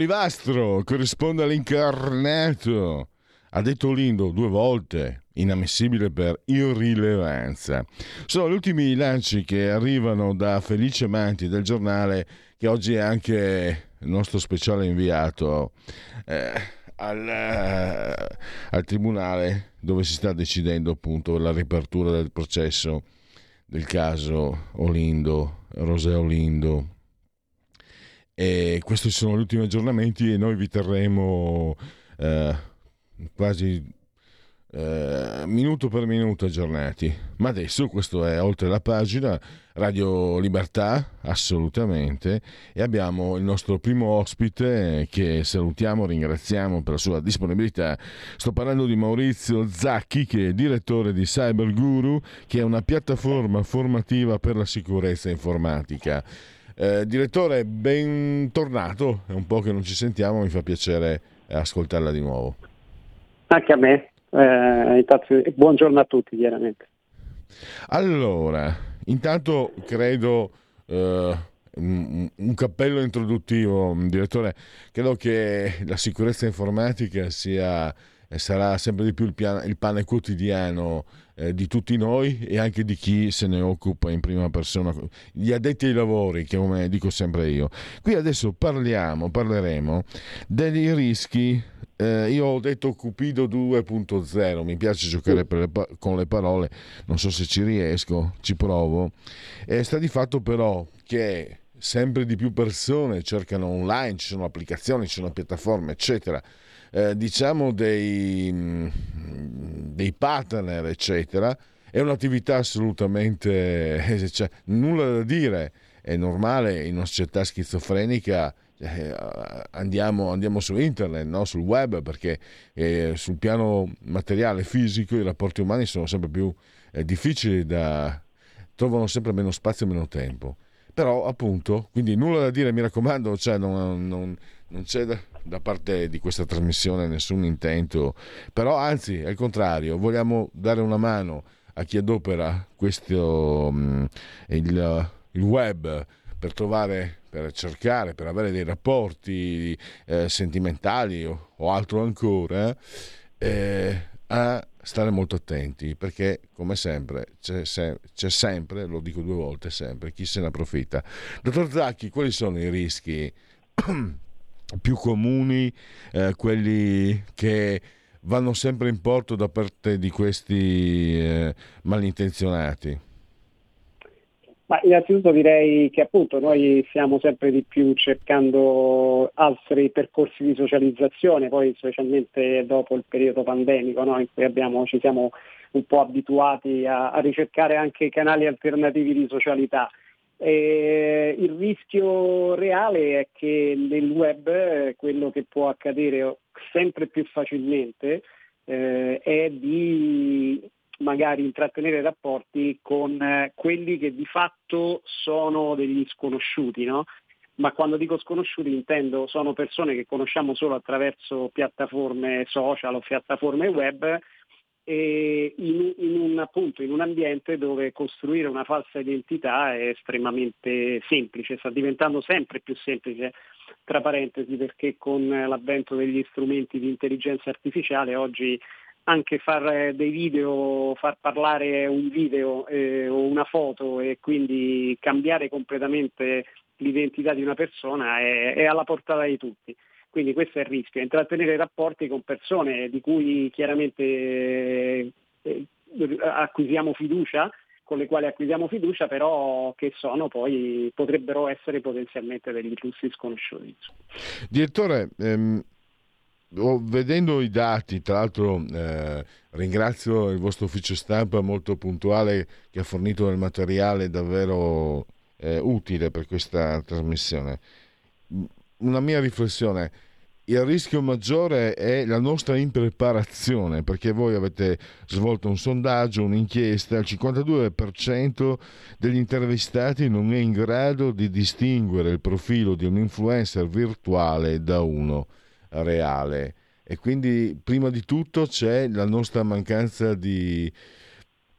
Olivastro corrisponde all'incarnato. Ha detto Lindo due volte, inammissibile per irrilevanza. Sono gli ultimi lanci che arrivano da Felice Manti del giornale, che oggi è anche il nostro speciale inviato eh, al, eh, al tribunale dove si sta decidendo appunto la riapertura del processo del caso Olindo, Roseo Olindo e questi sono gli ultimi aggiornamenti e noi vi terremo eh, quasi eh, minuto per minuto aggiornati. Ma adesso questo è oltre la pagina Radio Libertà, assolutamente, e abbiamo il nostro primo ospite che salutiamo, ringraziamo per la sua disponibilità. Sto parlando di Maurizio Zacchi, che è direttore di Cyber Guru, che è una piattaforma formativa per la sicurezza informatica. Eh, direttore, bentornato, è un po' che non ci sentiamo, mi fa piacere ascoltarla di nuovo. Anche a me, eh, intanto, buongiorno a tutti chiaramente. Allora, intanto credo eh, un, un, cappello introduttivo, direttore, credo che la sicurezza informatica sia sarà sempre di più il, piano, il pane quotidiano eh, di tutti noi e anche di chi se ne occupa in prima persona, gli addetti ai lavori, che come dico sempre io. Qui adesso parliamo, parleremo dei rischi. Eh, io ho detto Cupido 2.0, mi piace giocare le, con le parole, non so se ci riesco, ci provo. E sta di fatto però che sempre di più persone cercano online, ci sono applicazioni, ci sono piattaforme, eccetera eh, diciamo dei, mm, dei, partner, eccetera, è un'attività assolutamente eh, cioè, nulla da dire. È normale in una società schizofrenica eh, andiamo, andiamo, su internet, no? sul web, perché eh, sul piano materiale, fisico, i rapporti umani sono sempre più eh, difficili da... trovano sempre meno spazio e meno tempo. Però appunto, quindi nulla da dire, mi raccomando, cioè non, non, non c'è da, da, parte di questa trasmissione nessun intento, però anzi, al contrario, vogliamo dare una mano a chi adopera questo, um, il, il web per trovare, per cercare, per avere dei rapporti eh, sentimentali o, o, altro ancora, eh, a stare molto attenti perché come sempre c'è, se, c'è, sempre, lo dico due volte sempre, chi se ne approfitta. Dottor Zacchi, quali sono i rischi più comuni, eh, quelli che vanno sempre in porto da parte di questi eh, malintenzionati? Ma innanzitutto direi che appunto noi stiamo sempre di più cercando altri percorsi di socializzazione, poi specialmente dopo il periodo pandemico no? in cui abbiamo, ci siamo un po' abituati a, a ricercare anche canali alternativi di socialità. E il rischio reale è che nel web quello che può accadere sempre più facilmente eh, è di magari intrattenere rapporti con eh, quelli che di fatto sono degli sconosciuti, no? ma quando dico sconosciuti intendo sono persone che conosciamo solo attraverso piattaforme social o piattaforme web in, in, un, appunto, in un ambiente dove costruire una falsa identità è estremamente semplice, sta diventando sempre più semplice, tra parentesi, perché con l'avvento degli strumenti di intelligenza artificiale oggi anche fare dei video, far parlare un video eh, o una foto e quindi cambiare completamente l'identità di una persona è, è, alla portata di tutti. Quindi questo è il rischio, intrattenere rapporti con persone di cui chiaramente eh, acquisiamo fiducia, con le quali acquisiamo fiducia, però che sono poi, potrebbero essere potenzialmente degli flussi sconosciuti. Direttore, ehm, vedendo i dati, tra l'altro eh, ringrazio il vostro ufficio stampa molto puntuale che ha fornito del materiale davvero eh, utile per questa trasmissione. Una mia riflessione, il rischio maggiore è la nostra impreparazione, perché voi avete svolto un sondaggio, un'inchiesta, il 52% degli intervistati non è in grado di distinguere il profilo di un influencer virtuale da uno reale. E quindi prima di tutto c'è la nostra mancanza di...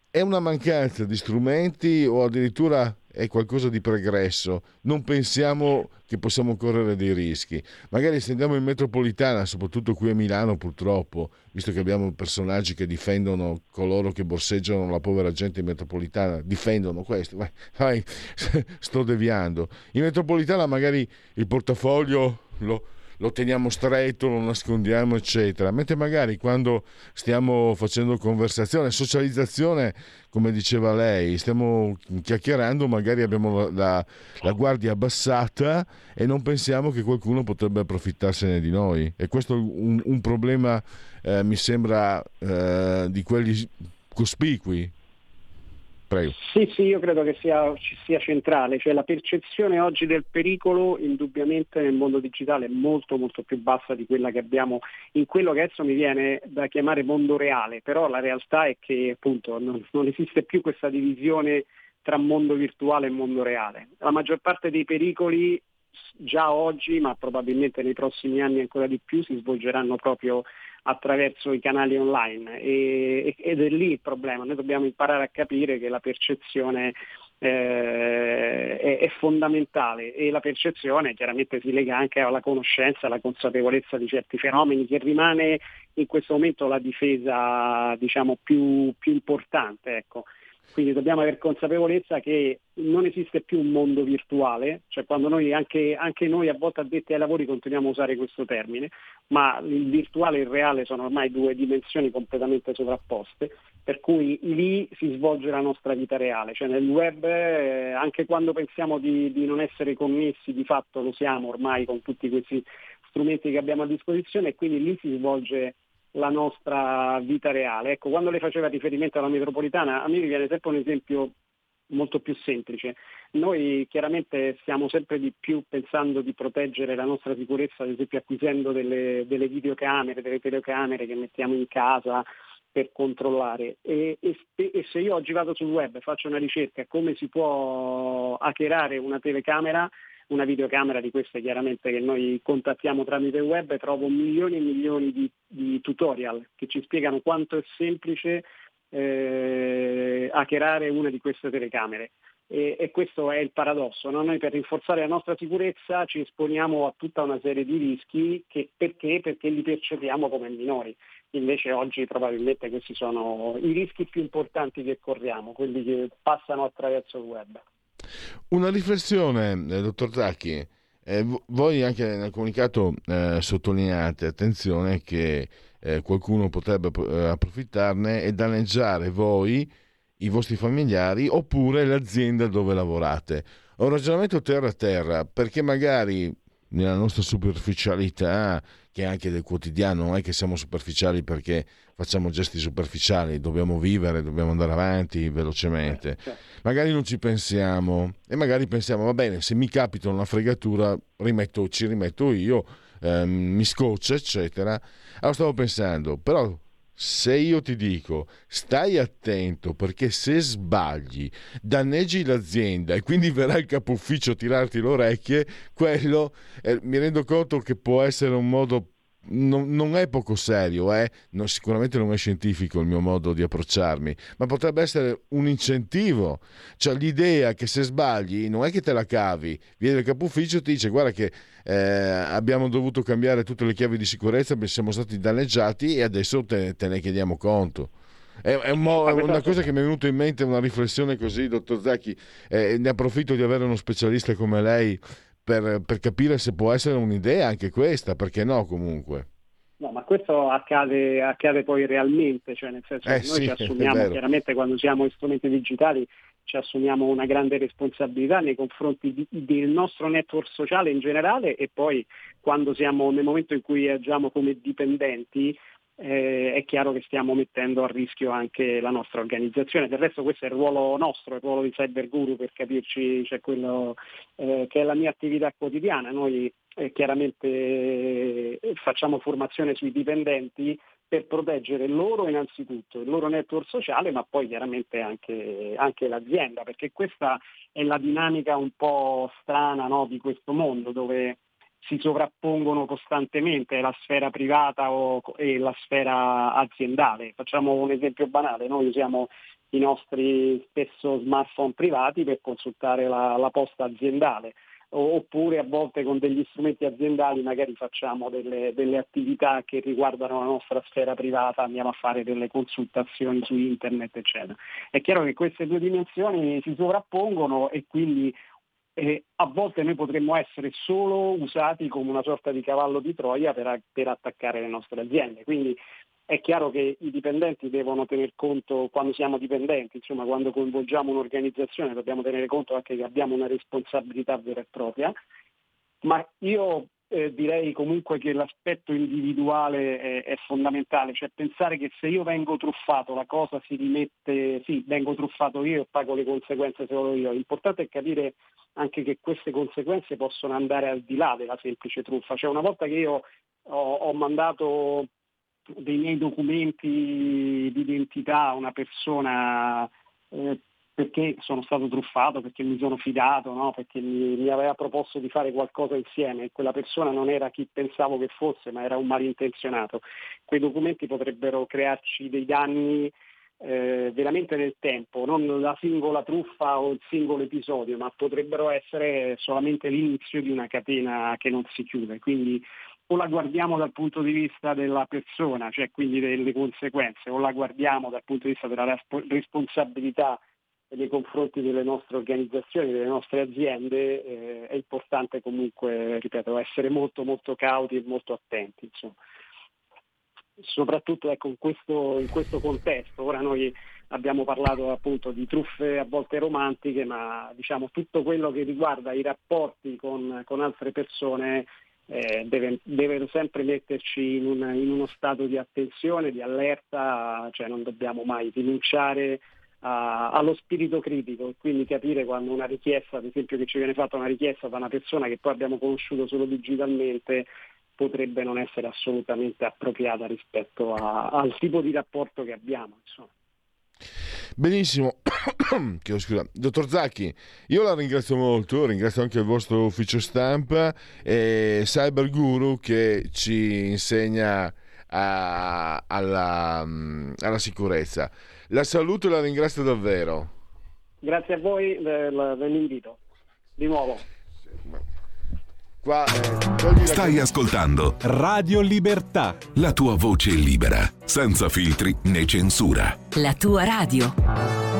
È una mancanza di strumenti o addirittura è qualcosa di pregresso, non pensiamo che possiamo correre dei rischi. Magari se andiamo in metropolitana, soprattutto qui a Milano purtroppo, visto che abbiamo personaggi che difendono coloro che borseggiano la povera gente in metropolitana, difendono questo, vai, vai sto deviando. In metropolitana magari il portafoglio lo lo teniamo stretto, lo nascondiamo, eccetera. Mentre magari quando stiamo facendo conversazione, socializzazione, come diceva lei, stiamo chiacchierando, magari abbiamo la, la guardia abbassata e non pensiamo che qualcuno potrebbe approfittarsene di noi. E questo è un, un problema, eh, mi sembra, eh, di quelli cospicui Prego. Sì, sì, io credo che sia, sia centrale, cioè la percezione oggi del pericolo indubbiamente nel mondo digitale è molto molto più bassa di quella che abbiamo in quello che adesso mi viene da chiamare mondo reale, però la realtà è che appunto non, non esiste più questa divisione tra mondo virtuale e mondo reale. La maggior parte dei pericoli già oggi, ma probabilmente nei prossimi anni ancora di più, si svolgeranno proprio attraverso i canali online e, ed è lì il problema, noi dobbiamo imparare a capire che la percezione eh, è, è, fondamentale e la percezione chiaramente si lega anche alla conoscenza, alla consapevolezza di certi fenomeni che rimane in questo momento la difesa diciamo, più, più importante. Ecco. Quindi dobbiamo avere consapevolezza che non esiste più un mondo virtuale, cioè quando noi, anche, anche noi a volte addetti ai lavori continuiamo a usare questo termine, ma il virtuale e il reale sono ormai due dimensioni completamente sovrapposte, per cui lì si svolge la nostra vita reale, cioè nel web eh, anche quando pensiamo di, di non essere connessi di fatto lo siamo ormai con tutti questi strumenti che abbiamo a disposizione e quindi lì si svolge la nostra vita reale. Ecco, quando lei faceva riferimento alla metropolitana, a me viene sempre un esempio molto più semplice. Noi chiaramente stiamo sempre di più pensando di proteggere la nostra sicurezza, ad esempio acquisendo delle, delle videocamere, delle telecamere che mettiamo in casa per controllare e, e, e, se io oggi vado sul web e faccio una ricerca come si può hackerare una telecamera, una videocamera di queste chiaramente che noi contattiamo tramite web, trovo milioni e milioni di, di tutorial che ci spiegano quanto è semplice eh, hackerare una di queste telecamere. E, e questo è il paradosso, no? noi per rinforzare la nostra sicurezza ci esponiamo a tutta una serie di rischi che, perché? perché li percepiamo come minori. Invece oggi probabilmente questi sono i rischi più importanti che corriamo, quelli che passano attraverso il web. Una riflessione, eh, dottor Zacchi. Eh, voi anche nel comunicato eh, sottolineate, attenzione, che eh, qualcuno potrebbe eh, approfittarne e danneggiare voi, i vostri familiari oppure l'azienda dove lavorate. Ho un ragionamento terra a terra perché magari nella nostra superficialità, che è anche del quotidiano, non è che siamo superficiali perché facciamo gesti superficiali, dobbiamo vivere, dobbiamo andare avanti velocemente. Certo. Magari non ci pensiamo e magari pensiamo, va bene, se mi capita una fregatura rimetto, ci rimetto io, ehm, mi scoccia, eccetera. Allora stavo pensando, però se io ti dico stai attento perché se sbagli danneggi l'azienda e quindi verrà il capo ufficio a tirarti le orecchie, quello eh, mi rendo conto che può essere un modo non, non, è poco serio, eh? non, sicuramente non è scientifico il mio modo di approcciarmi, ma potrebbe essere un incentivo. Cioè l'idea che se sbagli non è che te la cavi, viene il capo ufficio e ti dice guarda che eh, abbiamo dovuto cambiare tutte le chiavi di sicurezza, siamo stati danneggiati e adesso te, te ne chiediamo conto. È, è, mo- una cosa che mi è venuta in mente, una riflessione così, dottor Zacchi, eh, ne approfitto di avere uno specialista come lei per, per, capire se può essere un'idea anche questa, perché no comunque. No, ma questo accade, accade poi realmente, cioè nel senso eh, che noi sì, ci assumiamo chiaramente quando usiamo strumenti digitali ci assumiamo una grande responsabilità nei confronti di, del nostro network sociale in generale e poi quando siamo nel momento in cui agiamo come dipendenti eh, è chiaro che stiamo mettendo a rischio anche la nostra organizzazione. Del resto questo è il ruolo nostro, il ruolo di Cyber Guru per capirci, cioè quello eh, che è la mia attività quotidiana. Noi eh, chiaramente eh, facciamo formazione sui dipendenti per proteggere loro innanzitutto, il loro network sociale, ma poi chiaramente anche, anche l'azienda, perché questa è la dinamica un po' strana no, di questo mondo dove si sovrappongono costantemente la sfera privata o, e la sfera aziendale. Facciamo un esempio banale, noi usiamo i nostri spesso smartphone privati per consultare la, la posta aziendale oppure a volte con degli strumenti aziendali magari facciamo delle, delle, attività che riguardano la nostra sfera privata, andiamo a fare delle consultazioni su internet, eccetera. È chiaro che queste due dimensioni si sovrappongono e quindi eh, a volte noi potremmo essere solo usati come una sorta di cavallo di Troia per, per, attaccare le nostre aziende. Quindi è chiaro che i dipendenti devono tener conto, quando siamo dipendenti, insomma quando coinvolgiamo un'organizzazione dobbiamo tenere conto anche che abbiamo una responsabilità vera e propria, ma io eh, direi comunque che l'aspetto individuale è, è, fondamentale, cioè pensare che se io vengo truffato la cosa si rimette, sì, vengo truffato io e pago le conseguenze solo io. L'importante è capire anche che queste conseguenze possono andare al di là della semplice truffa. Cioè una volta che io ho, ho mandato dei miei documenti di identità a una persona eh, perché sono stato truffato, perché mi sono fidato, no? perché mi, mi, aveva proposto di fare qualcosa insieme e quella persona non era chi pensavo che fosse, ma era un malintenzionato. Quei documenti potrebbero crearci dei danni eh, veramente nel tempo, non la singola truffa o il singolo episodio, ma potrebbero essere solamente l'inizio di una catena che non si chiude. Quindi o la guardiamo dal punto di vista della persona, cioè quindi delle conseguenze, o la guardiamo dal punto di vista della responsabilità nei confronti delle nostre organizzazioni, delle nostre aziende, eh, è importante comunque, ripeto, essere molto molto cauti e molto attenti. Insomma soprattutto ecco, in, questo, in, questo, contesto. Ora noi abbiamo parlato appunto di truffe a volte romantiche, ma diciamo tutto quello che riguarda i rapporti con, con altre persone eh, deve, deve, sempre metterci in, un, in, uno stato di attenzione, di allerta, cioè non dobbiamo mai rinunciare a, allo spirito critico, quindi capire quando una richiesta, ad esempio che ci viene fatta una richiesta da una persona che poi abbiamo conosciuto solo digitalmente, potrebbe non essere assolutamente appropriata rispetto a, al tipo di rapporto che abbiamo. Insomma. Benissimo, scusa. Dottor Zacchi, io la ringrazio molto, ringrazio anche il vostro ufficio stampa e Cyber Guru che ci insegna a, alla, alla, sicurezza. La saluto e la ringrazio davvero. Grazie a voi del, dell'invito, di nuovo. Qua, eh, Stai ascoltando Radio Libertà. La tua voce libera, senza filtri né censura. La tua radio.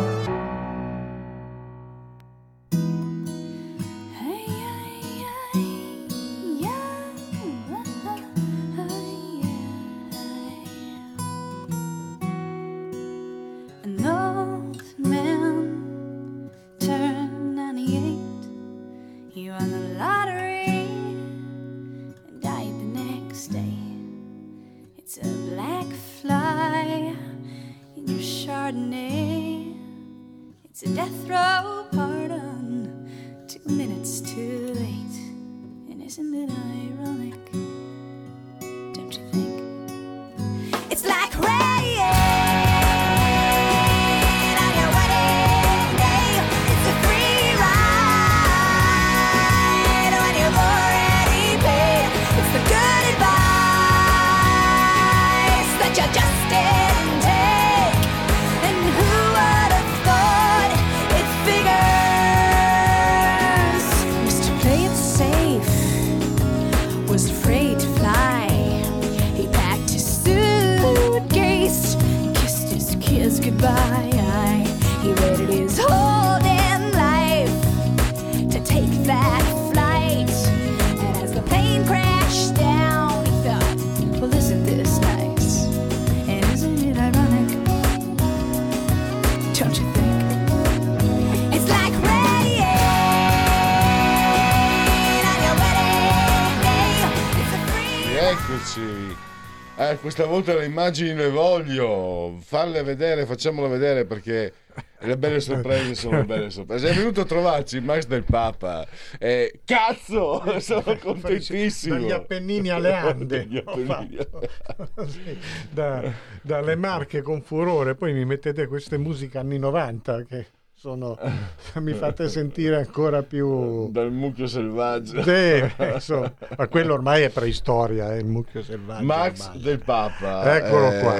Immagini le voglio. Farle vedere, facciamole vedere perché le belle sorprese sono le belle sorprese. È venuto a trovarci Max del Papa. Eh, cazzo, sono contentissimo. Dagli Appennini alle Ande. Appennini. Sì, da- dalle Marche con furore. Poi mi mettete queste musiche anni 90 che sono, mi fate sentire ancora più... Dal mucchio selvaggio. Sì, insomma, ma quello ormai è preistoria, è il mucchio selvaggio. Max ormai. del Papa. Eccolo eh, qua.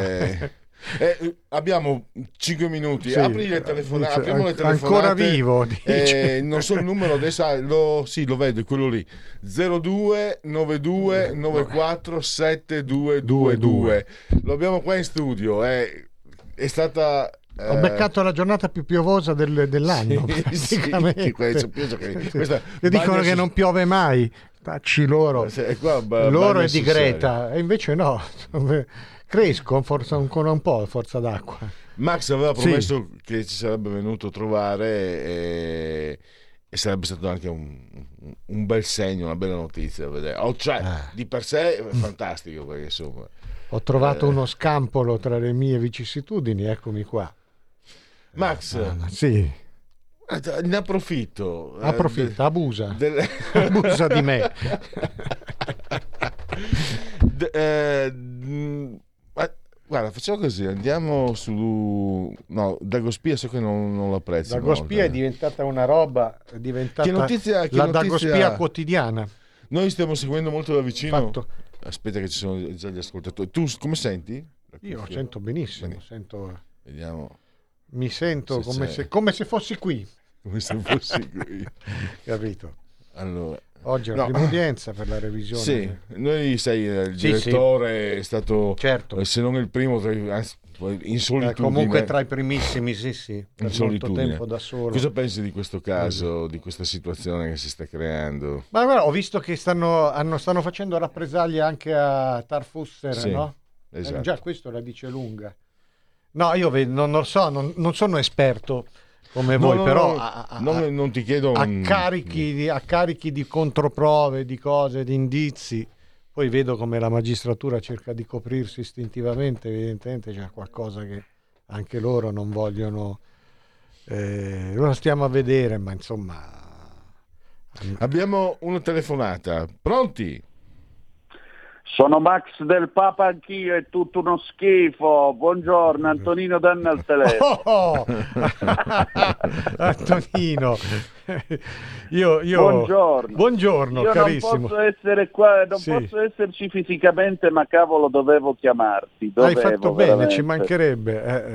eh, abbiamo 5 minuti. Sì, Apri le telefonate. apriamo le telefonate. ancora vivo, dice. Eh, non so il numero adesso. Lo, sì, lo vedo, quello lì. 02 92 94 7222. Lo abbiamo qua in studio. eh, è stata. Ho beccato la giornata più piovosa del- dell'anno, Sì, sì, Sì. questa Che dicono bagna che non piove mai, tacci loro. Eh, qua, ba- Loro è di serio. Greta, e invece no, cresco ancora un po' a forza d'acqua. Max aveva Sì. promesso che ci sarebbe venuto a trovare e, e sarebbe stato anche un, un bel segno, una bella notizia. Oh, cioè, Ah. di per sé è fantastico perché insomma. Ho trovato Eh. uno scampolo tra le mie vicissitudini, eccomi qua. Max, Ah, sì, eh, ne approfitto. eh, approfitta, abusa, del- abusa di me. De- eh, mh, ma- guarda, facciamo così, andiamo su... No, Dagospia so che non, non lo apprezzi. Dagospia è eh. diventata una roba, è diventata Che notizia- che la notizia- Dagospia quotidiana. Noi stiamo seguendo molto da vicino. Fatto. Aspetta che ci sono già gli ascoltatori. Tu come senti? Io sento benissimo, Bene. sento- Vediamo mi sento Se come se, come se fossi qui, come se fossi qui. capito? Allora, Oggi è No. la prima udienza per la revisione. sì, noi sei eh, il Sì, direttore, è stato Certo. eh, se non il primo, tra i- anzi, in Eh, solitudine. comunque tra i primissimi, sì, sì, per molto tempo da solo. Cosa pensi di questo caso, di questa situazione che si sta creando? Ma guarda, ho visto che stanno, hanno- stanno facendo rappresaglie anche a Tarfusser, Sì, no? Esatto. Eh, già questo la dice lunga. No, io vedo- non lo so, non, non sono esperto come No, voi, no, però no, a, a- non, ti chiedo a un- carichi, di, a carichi di controprove, di cose, di indizi. Poi vedo come la magistratura cerca di coprirsi istintivamente, evidentemente c'è qualcosa che anche loro non vogliono. Eh, lo stiamo a vedere, ma insomma. Abbiamo una telefonata. Pronti? Sono Max del Papa anch'io, è tutto uno schifo. Buongiorno, Antonino Danna al telefono. Oh! Antonino, io, io... Buongiorno. Buongiorno, Io carissimo. non posso essere qua, non Sì. posso esserci fisicamente, ma cavolo dovevo chiamarti. Hai Dovevo, fatto bene, veramente. ci mancherebbe. eh,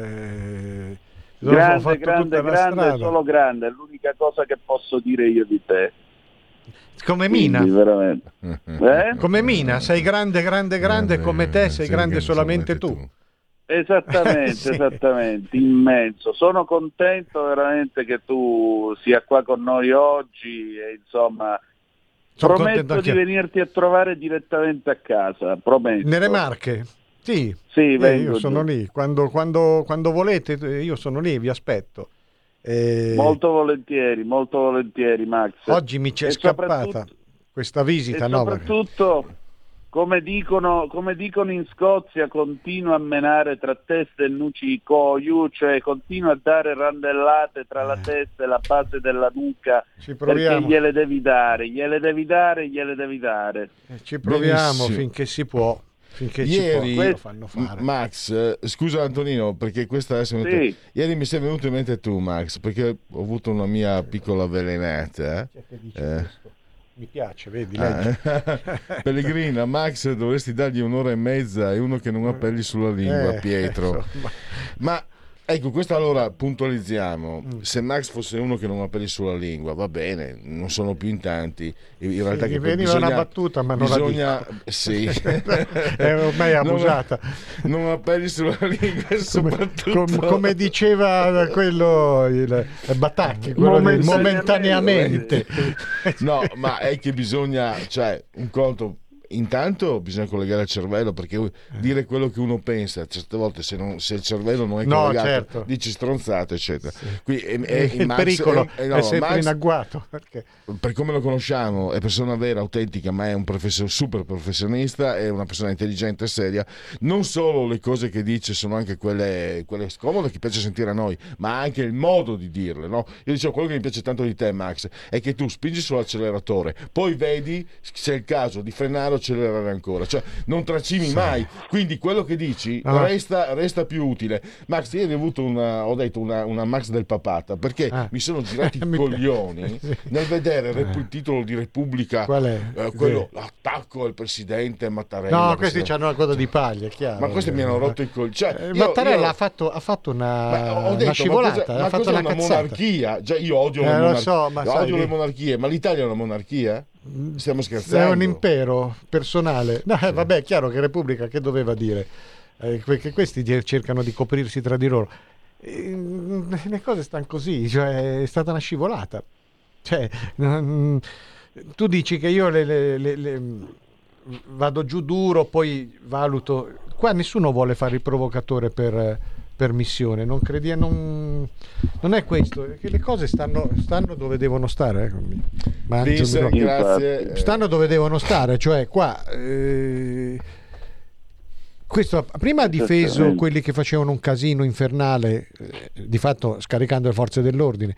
eh, Grande, fatto grande, grande, solo grande, è l'unica cosa che posso dire io di te. Come Mina. Quindi, veramente. Eh? Come Mina, sei grande, grande, grande, come te sei grande solamente tu. Esattamente, Sì. esattamente, immenso. Sono contento veramente che tu sia qua con noi oggi e insomma Sono contento prometto di venirti a trovare direttamente a casa, prometto. Nelle Marche? Sì, Sì, eh, vengo io sono giù. lì. Quando, quando- quando volete, eh, io sono lì, vi aspetto. Eh, Molto volentieri, molto volentieri Max. oggi mi c'è E scappata questa visita. e no, perché- soprattutto, come dicono, come dicono in Scozia, continua a menare tra testa e nuci coiu, cioè continua a dare randellate tra la Eh. testa e la base della nuca, ci perché proviamo, gliele devi dare, gliele devi dare, gliele devi dare. eh, ci proviamo Benissimo. finché si può. Finché Ieri, può, lo fanno fare. Max, eh, scusa Antonino, perché questa adesso Sì. Ieri mi sei venuto in mente tu, Max, perché ho avuto una mia piccola avvelenata. eh. Eh. Mi piace, vedi. Ah, Pellegrina, Max dovresti dargli un'ora e mezza e uno che non ha pelli sulla lingua, Eh, Pietro. insomma. Ma ecco, questo allora puntualizziamo. Mm. Se Max fosse uno che non ha pelli sulla lingua, va bene, non sono più in tanti. In realtà mi che veniva bisogna, una battuta, ma non la bisogna, sì. È ormai Non- abusata. Non, ha pelli sulla lingua, come, soprattutto com- come diceva quello il, il Batacchi, quello momentaneamente. Momentaneamente. No, ma è che bisogna, cioè, un conto intanto bisogna collegare il cervello perché dire quello che uno pensa, certe volte se, non, se il cervello non è No, collegato, certo. dici stronzate, eccetera. Sì. Qui è, è- il Max pericolo è, è, no, sempre Max, in agguato. Perché... per come lo conosciamo, è persona vera, autentica, ma è un professor, super professionista, è una persona intelligente e seria. Non solo le cose che dice sono anche quelle, quelle scomode che piace sentire a noi, ma anche il modo di dirle. No? Io dicevo, quello che mi piace tanto di te, Max, è che tu spingi sull'acceleratore, poi vedi se è il caso di frenare o accelerare ancora. Cioè, non tracimi mai. Quindi quello che dici Ah. resta, resta più utile. Max, ieri ho avuto una, ho detto una, una Max del papata, perché Ah. mi sono girati i coglioni Sì. nel vedere il, Eh. rep- il titolo di Repubblica, eh, quello, l'attacco al presidente Mattarella. No, questi Presidente- hanno una coda di paglia, è chiaro. Ma questi mi hanno rotto i coglioni. Cioè, Eh, Mattarella io- ha, fatto, ha fatto una, ho una detto, scivolata, ma cos'è, ha fatto una una monarchia? Già, io odio le Eh, lo monarchie. so, Io sai, odio le monarchie, ma l'Italia è una monarchia? Stiamo È scherzando. un impero personale. No, eh, vabbè, è chiaro che Repubblica che doveva dire? Eh, perché questi cercano di coprirsi tra di loro. Eh, le cose stanno così, cioè è stata una scivolata. Cioè, mm, tu dici che io le- le- le- vado giù duro, poi valuto. Qua nessuno vuole fare il provocatore per, per missione, non credi, non, non è questo, è che le cose stanno, stanno dove devono stare. il Vincent, grazie. Eh, stanno dove devono stare, cioè qua. eh, questo prima ha difeso quelli che facevano un casino infernale, eh, di fatto scaricando le forze dell'ordine.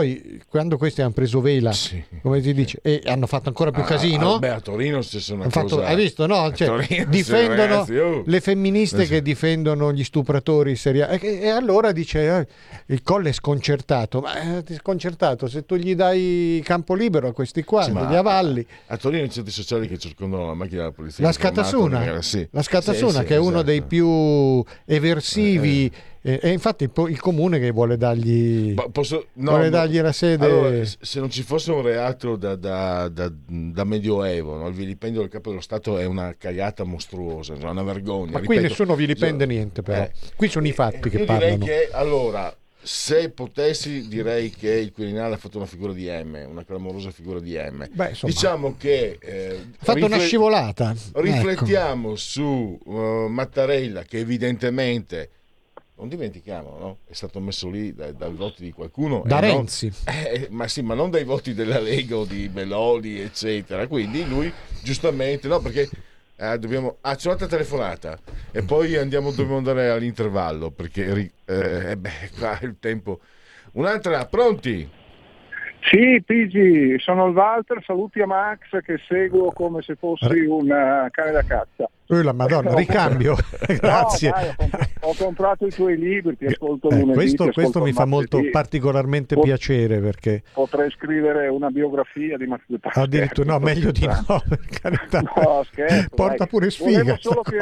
Poi, quando questi hanno preso vela, Sì. come si dice, e hanno fatto ancora più Ah, casino, ah, beh, a Torino una hanno fatto- cosa... hai visto, no? a Cioè, Torino, difendono ragazzi, oh. le femministe Eh, sì. che difendono gli stupratori seriali. E, e allora dice: eh, il colle è sconcertato. Ma eh, ti sconcertato se tu gli dai campo libero a questi qua, Sì, gli avalli. A Torino i centri sociali che circondano la macchina della polizia. La Scatasuna, sì. la Scatasuna che è uno esatto. dei più eversivi, eh, e infatti il, comune che vuole dargli, posso- no, vuole dargli la sede. Allora, se non ci fosse un reato da, da- da- da medioevo, no? il vilipendio del capo dello Stato è una cagata mostruosa, è una vergogna. Ma qui ripeto. nessuno vilipende Io- niente, però. eh, Qui sono i fatti io che parlano. che allora, se potessi, direi che il Quirinale ha fatto una figura di M, una clamorosa figura di M. Beh, insomma, Diciamo che eh, ha fatto una rifle- scivolata. Ecco. Riflettiamo su eh, Mattarella che evidentemente non dimentichiamo, no? è stato messo lì dai, dai voti di qualcuno. Da e non- Renzi. eh, ma sì, ma non dai voti della Lega o di Meloni, eccetera. Quindi lui, giustamente, no, perché eh, dobbiamo. Ah, c'è un'altra telefonata e poi andiamo, dobbiamo andare all'intervallo perché eh, eh, beh, qua il tempo. Un'altra, pronti? Sì, Pigi, sono il Walter, saluti a Max che seguo come se fossi un eh, cane da cazza. Eh, la Madonna, ricambio. Grazie. No, dai, ho, comp- ho comprato i tuoi libri, ti ascolto Eh, lunedì, questo, ti questo ascolto mi fa molto particolarmente Pot- piacere perché Potrei scrivere una biografia di Max addirittura no, meglio di no, per carità. No, scherzo, Porta dai. pure sfiga Volevo solo che.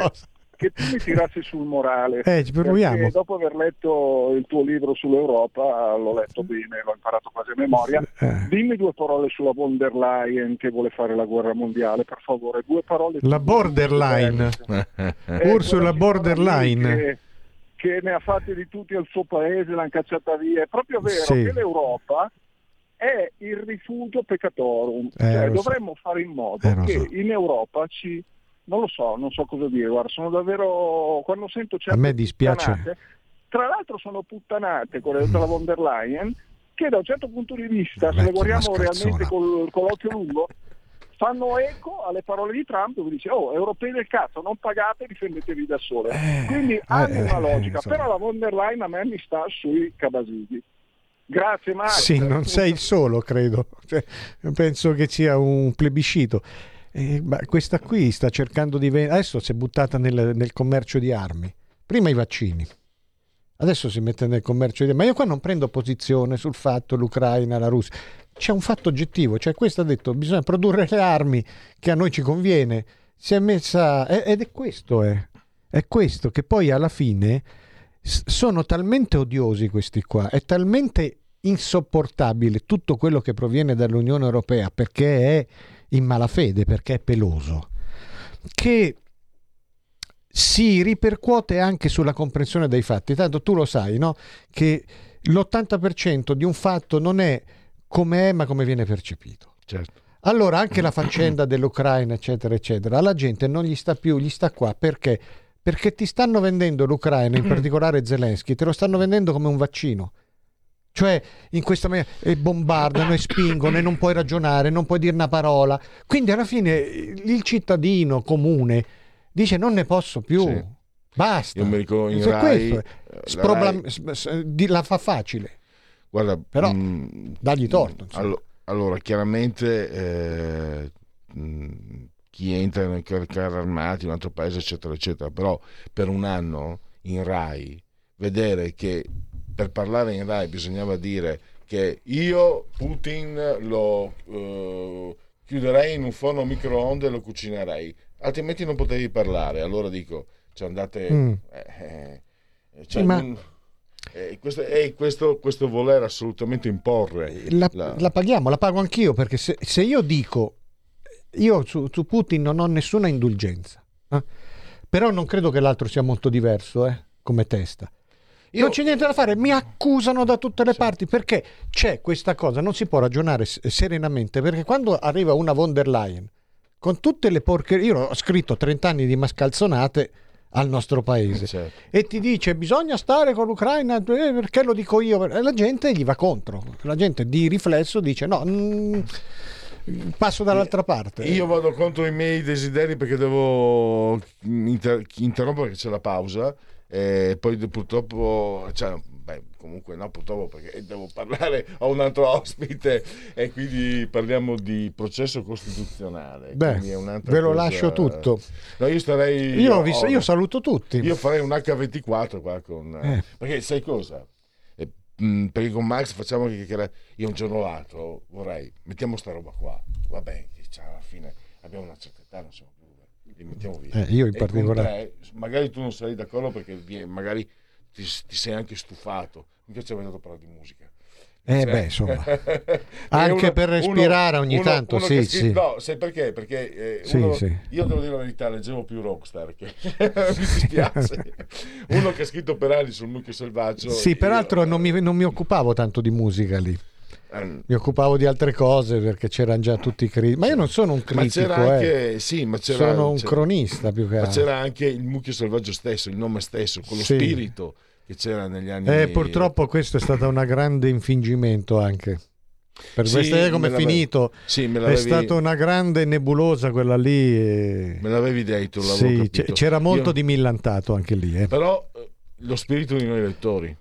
Che tu mi tirassi sul morale. Eh, ci proviamo. Perché dopo aver letto il tuo libro sull'Europa, l'ho letto bene, l'ho imparato quasi a memoria. Eh. Dimmi due parole sulla von der Leyen che vuole fare la guerra mondiale, per favore, due parole. La borderline. Eh, Ursula quella signora Borderline. Che, che ne ha fatte di tutti al suo paese, l'hanno cacciata via. È proprio vero Sì. che l'Europa è il rifugio peccatorum. Eh, cioè, lo so. dovremmo fare in modo Eh, che so. in Europa ci... Non lo so, non so cosa dire, guarda, sono davvero... Quando sento A certe me dispiace. puttanate, tra l'altro sono puttanate quelle della von der Leyen, che da un certo punto di vista, se le guardiamo realmente col, con l'occhio lungo, fanno eco alle parole di Trump dove dice oh europei del cazzo non pagate difendetevi da sole Eh, quindi hanno eh, una eh, logica insomma. però la von der Leyen a me mi sta sui cabasini grazie Max Sì, non sei il solo, credo. Cioè, penso che sia un plebiscito. Eh, questa qui sta cercando di vendere. Adesso si è buttata nel, nel commercio di armi. Prima i vaccini. Adesso si mette nel commercio di armi. Ma io qua non prendo posizione sul fatto l'Ucraina, la Russia. C'è un fatto oggettivo. Cioè, questo ha detto bisogna produrre le armi che a noi ci conviene. Si è messa. eh, Ed è questo, è. È questo che poi alla fine sono talmente odiosi questi qua, è talmente insopportabile tutto quello che proviene dall'Unione Europea perché è in malafede, perché è peloso, che si ripercuote anche sulla comprensione dei fatti. Tanto tu lo sai, no? Che l'80% di un fatto non è come è, ma come viene percepito. Certo. Allora anche la faccenda dell'Ucraina, eccetera, eccetera, alla gente non gli sta più, gli sta qua perché? Perché ti stanno vendendo l'Ucraina, in particolare Zelensky, te lo stanno vendendo come un vaccino. Cioè, in questa maniera e bombardano e spingono e non puoi ragionare, non puoi dire una parola. Quindi alla fine il cittadino comune dice non ne posso più. Sì. Basta. Io mi ricordo in Se Rai, questo eh, la Sprobla- Rai- la fa facile. Guarda, Però, mh, dagli torto, insomma. allo- allora, chiaramente eh, mh, chi entra nei car- carri armati, un altro paese, eccetera, eccetera, però per un anno in Rai vedere che per parlare in Rai bisognava dire che io Putin lo eh, chiuderei in un forno microonde e lo cucinerei, altrimenti non potevi parlare. Allora dico, cioè andate... Mm. eh, eh, cioè, ma- non- eh, questo, eh, questo, questo voler assolutamente imporre La, la- la paghiamo, la pago anch'io perché se, se io dico io su, su Putin non ho nessuna indulgenza, eh? però non credo che l'altro sia molto diverso eh, come testa. Io- Non c'è niente da fare, mi accusano da tutte le parti. Perché c'è questa cosa, non si può ragionare serenamente perché quando arriva una von der Leyen con tutte le porcherie, io ho scritto 30 anni di mascalzonate al nostro paese Certo. e ti dice bisogna stare con l'Ucraina eh, perché lo dico io? E la gente gli va contro. La gente di riflesso dice no mm, passo dall'altra parte. Io vado contro i miei desideri perché devo inter- interrompere perché c'è la pausa e poi purtroppo, cioè, beh, comunque no, purtroppo perché devo parlare a un altro ospite e quindi parliamo di processo costituzionale. Beh, ve lo cosa- lascio tutto No, io starei... io, ho- io saluto tutti Io farei un H24 qua con... Eh. Perché sai cosa? Eh, mh, perché con Max facciamo che chiacchierare. Io un giorno o l'altro vorrei, mettiamo sta roba qua. Va bene, che cioè, alla fine abbiamo una certa età, non siamo. Li mettiamo via. Eh, io in E particolare. te, magari tu non sarai d'accordo perché vi- magari ti, ti sei anche stufato. Mi piace aver dato parlare di musica. Eh, Cioè- beh, insomma. Anche per respirare ogni uno- tanto, uno sì, sì. No, sai perché? Perché eh, Sì, uno- sì. io devo dire la verità, leggevo più Rockstar che mi dispiace. uno che ha scritto per anni sul mucchio selvaggio. sì io- peraltro non mi, non mi occupavo tanto di musica lì mi occupavo di altre cose perché c'erano già tutti i critici ma io non sono un ma critico c'era eh. anche, sì, ma c'era, sono un c'era- cronista più che ma altro c'era anche il mucchio selvaggio stesso, il nome stesso, con lo Sì. spirito che c'era negli anni. Eh, purtroppo questo è stato un grande infingimento anche. Per Sì, questa idea come me è finito Sì, è stata una grande nebulosa quella lì. e- me l'avevi detto, Sì, capito. c'era molto Io- di millantato anche lì. eh. Però eh, lo spirito di noi lettori.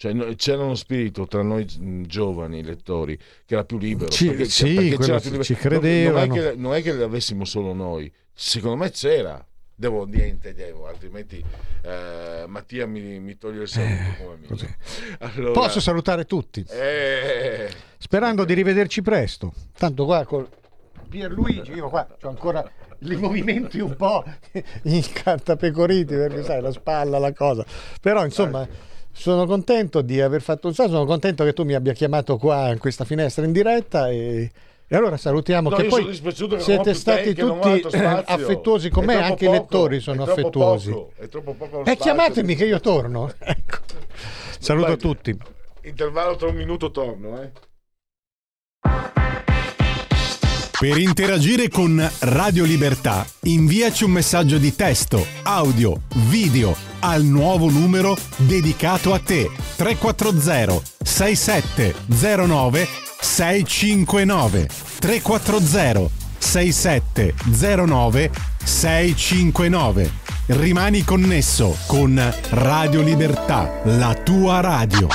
Cioè, c'era uno spirito tra noi giovani lettori che era più libero. Ci- perché- sì, perché c'era ci- più ci libero. Non- credevano. Non, è che, non è che l'avessimo solo noi, secondo me c'era. Devo niente, devo, altrimenti eh, Mattia mi, mi toglie il saluto. Eh. Allora, Posso salutare tutti, eh, sperando di rivederci presto. Tanto qua con Pierluigi, io qua ho ancora i movimenti un po' incartapecoriti perché sai la spalla, la cosa. Però insomma sono contento di aver fatto un salto, sono contento che tu mi abbia chiamato qua in questa finestra in diretta e, e allora salutiamo No, che poi siete stati tutti affettuosi con È me, anche i poco, lettori sono affettuosi. poco, è troppo poco E spazio. chiamatemi che io torno. Ecco. Saluto Vai. tutti. Intervallo tra un minuto torno, eh. Per interagire con Radio Libertà, inviaci un messaggio di testo, audio, video al nuovo numero dedicato a te 340 6709 659 340 6709 659 Rimani connesso con Radio Libertà, la tua radio.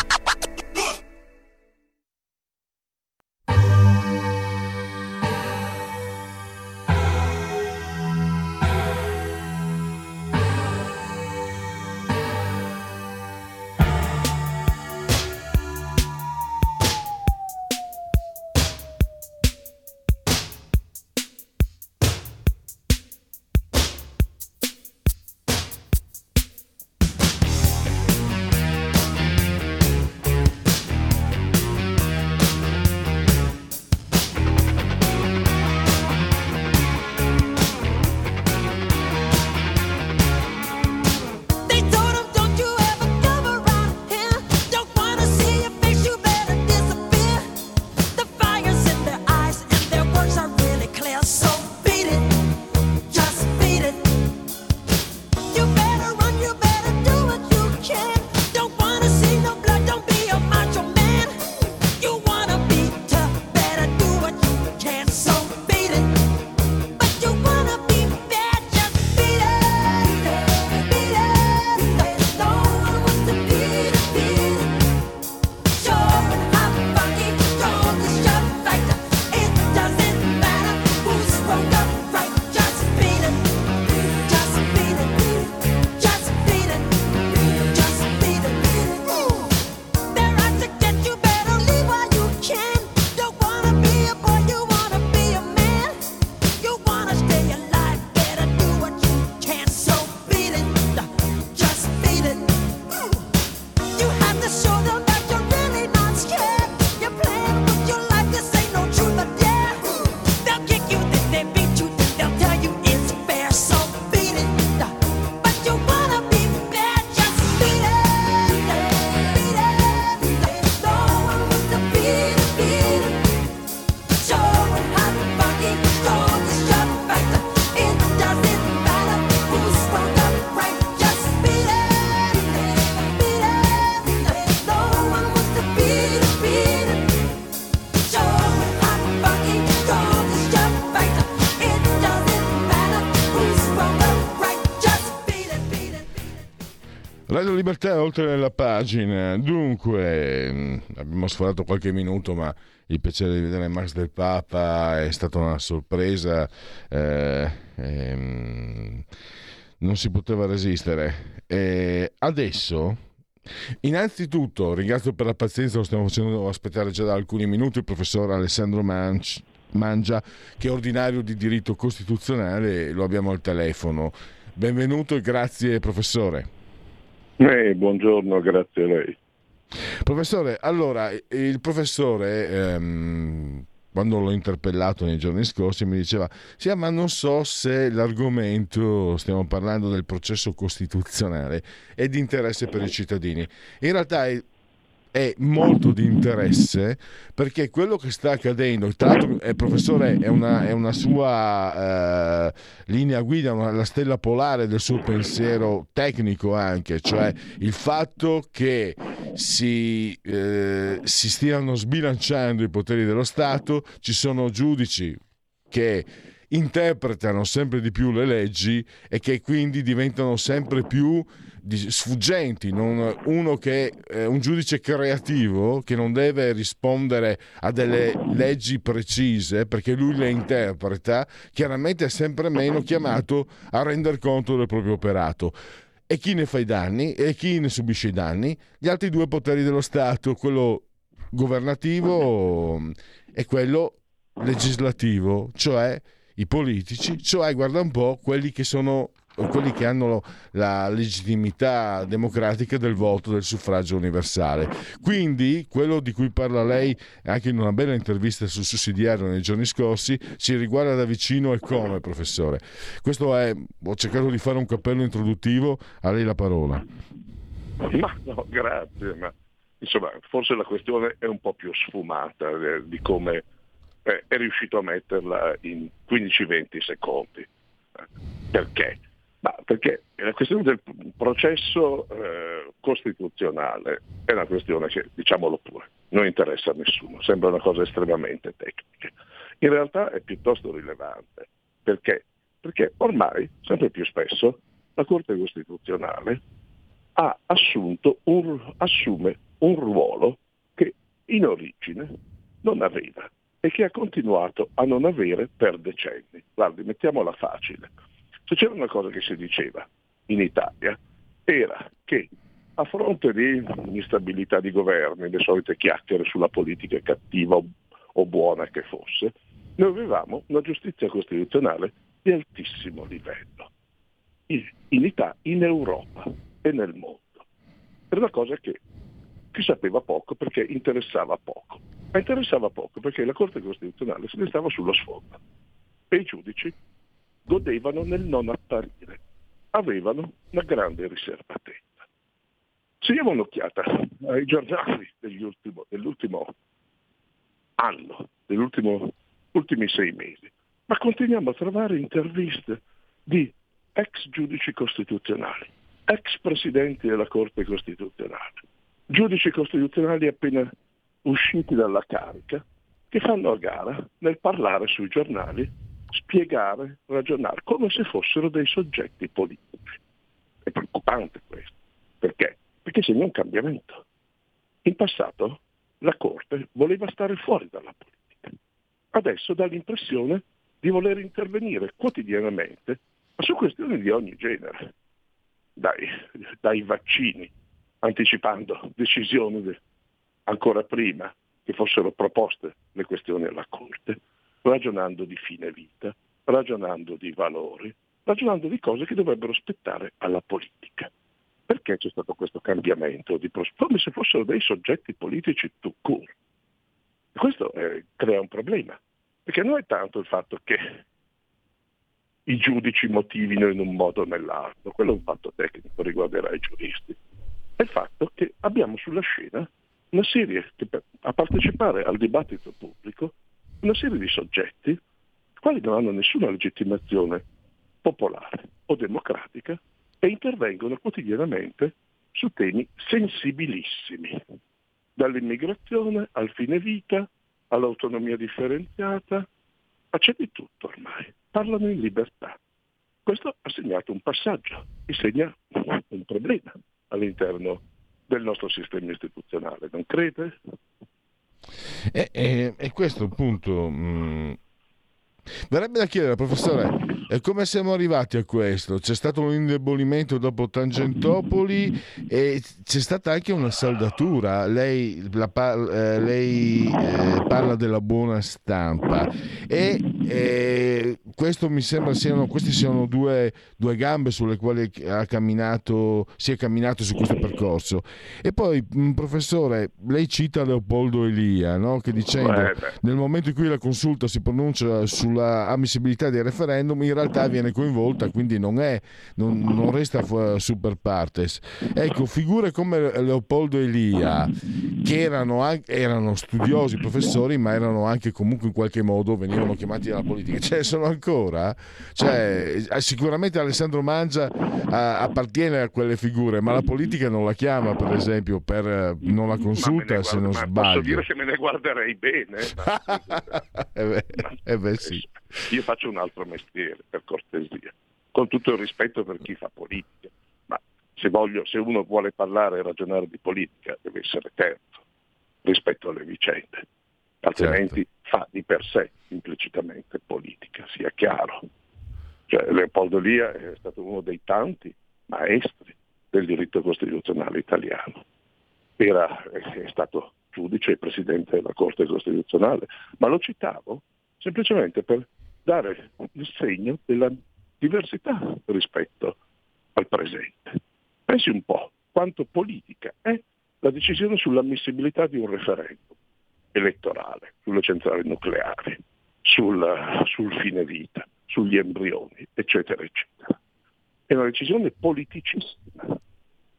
Libertà oltre la pagina. Dunque, mm, abbiamo sforato qualche minuto, ma il piacere di vedere Max del Papa è stata una sorpresa. Eh, ehm, non si poteva resistere. E adesso, innanzitutto, ringrazio per la pazienza, lo stiamo facendo aspettare già da alcuni minuti il professor Alessandro Manci, Mangia, che è ordinario di diritto costituzionale, lo abbiamo al telefono. Benvenuto e grazie professore. Eh, buongiorno, grazie a lei. Professore, allora, il professore, ehm, quando l'ho interpellato nei giorni scorsi, mi diceva, sì, ma non so se l'argomento, stiamo parlando del processo costituzionale, è di interesse per i cittadini. In realtà è molto di interesse perché quello che sta accadendo, tra l'altro eh, professore è una, è una sua eh, linea guida, una, la stella polare del suo pensiero tecnico anche, cioè il fatto che si, eh, si stiano sbilanciando i poteri dello Stato, ci sono giudici che interpretano sempre di più le leggi e che quindi diventano sempre più sfuggenti, non, uno che è un giudice creativo che non deve rispondere a delle leggi precise perché lui le interpreta, chiaramente è sempre meno chiamato a rendere conto del proprio operato. E chi ne fa i danni e chi ne subisce i danni? Gli altri due poteri dello Stato, quello governativo e quello legislativo, cioè i politici, cioè guarda un po' quelli che sono quelli che hanno la legittimità democratica del voto del suffragio universale. Quindi quello di cui parla lei anche in una bella intervista sul sussidiario nei giorni scorsi ci riguarda da vicino e come, professore. Questo è, ho cercato di fare un cappello introduttivo, a lei la parola. Ma no, grazie, ma insomma, forse la questione è un po' più sfumata eh, di come eh, è riuscito a metterla in 15-20 secondi. Perché? Ma perché la questione del processo eh, costituzionale è una questione che, diciamolo pure, non interessa a nessuno, sembra una cosa estremamente tecnica. In realtà è piuttosto rilevante. Perché? Perché ormai, sempre più spesso, la Corte Costituzionale un, assume un ruolo che in origine non aveva e che ha continuato a non avere per decenni. Guardi, mettiamola facile se c'era una cosa che si diceva in Italia era che a fronte di instabilità di governi, le solite chiacchiere sulla politica cattiva o buona che fosse, noi avevamo una giustizia costituzionale di altissimo livello, in, Italia, in Europa e nel mondo. Era una cosa che si sapeva poco perché interessava poco, ma interessava poco perché la Corte Costituzionale se ne stava sullo sfondo e i giudici godevano nel non apparire, avevano una grande riservatezza. Se diamo un'occhiata ai giornali ultimo, dell'ultimo anno, degli ultimi sei mesi, ma continuiamo a trovare interviste di ex giudici costituzionali, ex presidenti della Corte Costituzionale, giudici costituzionali appena usciti dalla carica, che fanno a gara nel parlare sui giornali spiegare, ragionare, come se fossero dei soggetti politici. È preoccupante questo. Perché? Perché segna un cambiamento. In passato la Corte voleva stare fuori dalla politica. Adesso dà l'impressione di voler intervenire quotidianamente su questioni di ogni genere, dai, dai vaccini, anticipando decisioni ancora prima che fossero proposte le questioni alla Corte, ragionando di fine vita, ragionando di valori, ragionando di cose che dovrebbero spettare alla politica. Perché c'è stato questo cambiamento di pros- come se fossero dei soggetti politici tout court? questo eh, crea un problema, perché non è tanto il fatto che i giudici motivino in un modo o nell'altro, quello è un fatto tecnico, riguarderà i giuristi, è il fatto che abbiamo sulla scena una serie che a partecipare al dibattito pubblico una serie di soggetti quali non hanno nessuna legittimazione popolare o democratica e intervengono quotidianamente su temi sensibilissimi, dall'immigrazione al fine vita, all'autonomia differenziata, ma c'è di tutto ormai, parlano in libertà. Questo ha segnato un passaggio e segna un problema, all'interno del nostro sistema istituzionale, non crede? E, e, e questo appunto mh, Verrebbe da chiedere, professore, come siamo arrivati a questo? C'è stato un indebolimento dopo Tangentopoli e c'è stata anche una saldatura. Lei, la, eh, lei eh, parla della buona stampa e eh, questo mi sembra siano, queste siano due, due, gambe sulle quali ha camminato, si è camminato su questo percorso. E poi, professore, lei cita Leopoldo Elia, no? che dicendo nel momento in cui la consulta si pronuncia sul sulla ammissibilità dei referendum in realtà viene coinvolta, quindi non, è, non, non resta super partes. Ecco, figure come Leopoldo Elia, che erano, anche, erano studiosi, professori, ma erano anche comunque in qualche modo, venivano chiamati dalla politica, cioè sono ancora, cioè, sicuramente Alessandro Mangia a, appartiene a quelle figure, ma la politica non la chiama, per esempio, per, non la consulta se non sbaglio. Posso dire che me ne guarderei bene. eh beh, eh beh sì. Io faccio un altro mestiere, per cortesia, con tutto il rispetto per chi fa politica, ma se, voglio, se uno vuole parlare e ragionare di politica deve essere terzo rispetto alle vicende, altrimenti certo. fa di per sé implicitamente politica, sia chiaro. Cioè, Leopoldo Lia è stato uno dei tanti maestri del diritto costituzionale italiano. Era, è stato giudice e presidente della Corte Costituzionale, ma lo citavo semplicemente per dare il segno della diversità rispetto al presente. Pensi un po' quanto politica è la decisione sull'ammissibilità di un referendum elettorale, sulle centrali nucleari, sul, sul fine vita, sugli embrioni, eccetera, eccetera. È una decisione politicissima,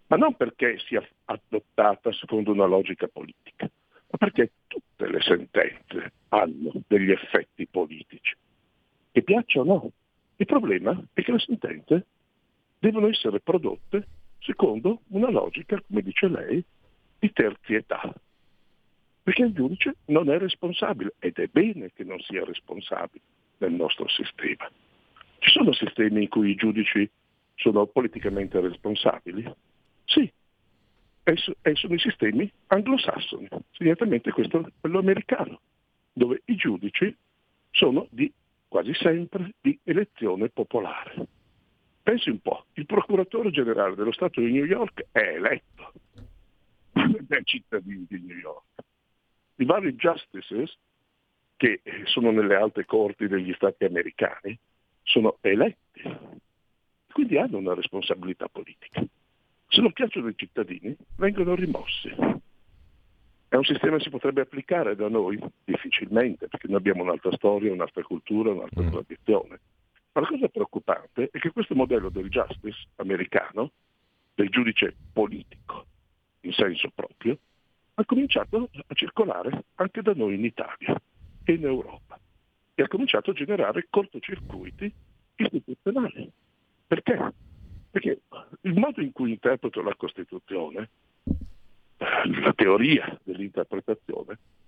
ma non perché sia adottata secondo una logica politica, ma perché tutte le sentenze hanno degli effetti politici, che piacciono o no. Il problema è che le sentenze devono essere prodotte secondo una logica, come dice lei, di terzietà. Perché il giudice non è responsabile ed è bene che non sia responsabile nel nostro sistema. Ci sono sistemi in cui i giudici sono politicamente responsabili? Sì, e sono i sistemi anglosassoni, segnatamente questo quello americano, dove i giudici sono di, quasi sempre di elezione popolare. Pensi un po', il procuratore generale dello Stato di New York è eletto dai cittadini di New York. I vari justices, che sono nelle alte corti degli Stati americani, sono eletti, quindi hanno una responsabilità politica. Se non piacciono ai cittadini, vengono rimossi. È un sistema che si potrebbe applicare da noi? Difficilmente, noi abbiamo un'altra storia, un'altra cultura, un'altra mm. tradizione. Ma la cosa preoccupante è che questo modello del justice americano, del giudice politico, in senso proprio, ha cominciato a circolare anche da noi in Italia e in Europa e ha cominciato a generare cortocircuiti istituzionali. Perché? Perché il modo in cui interpreto la Costituzione, la teoria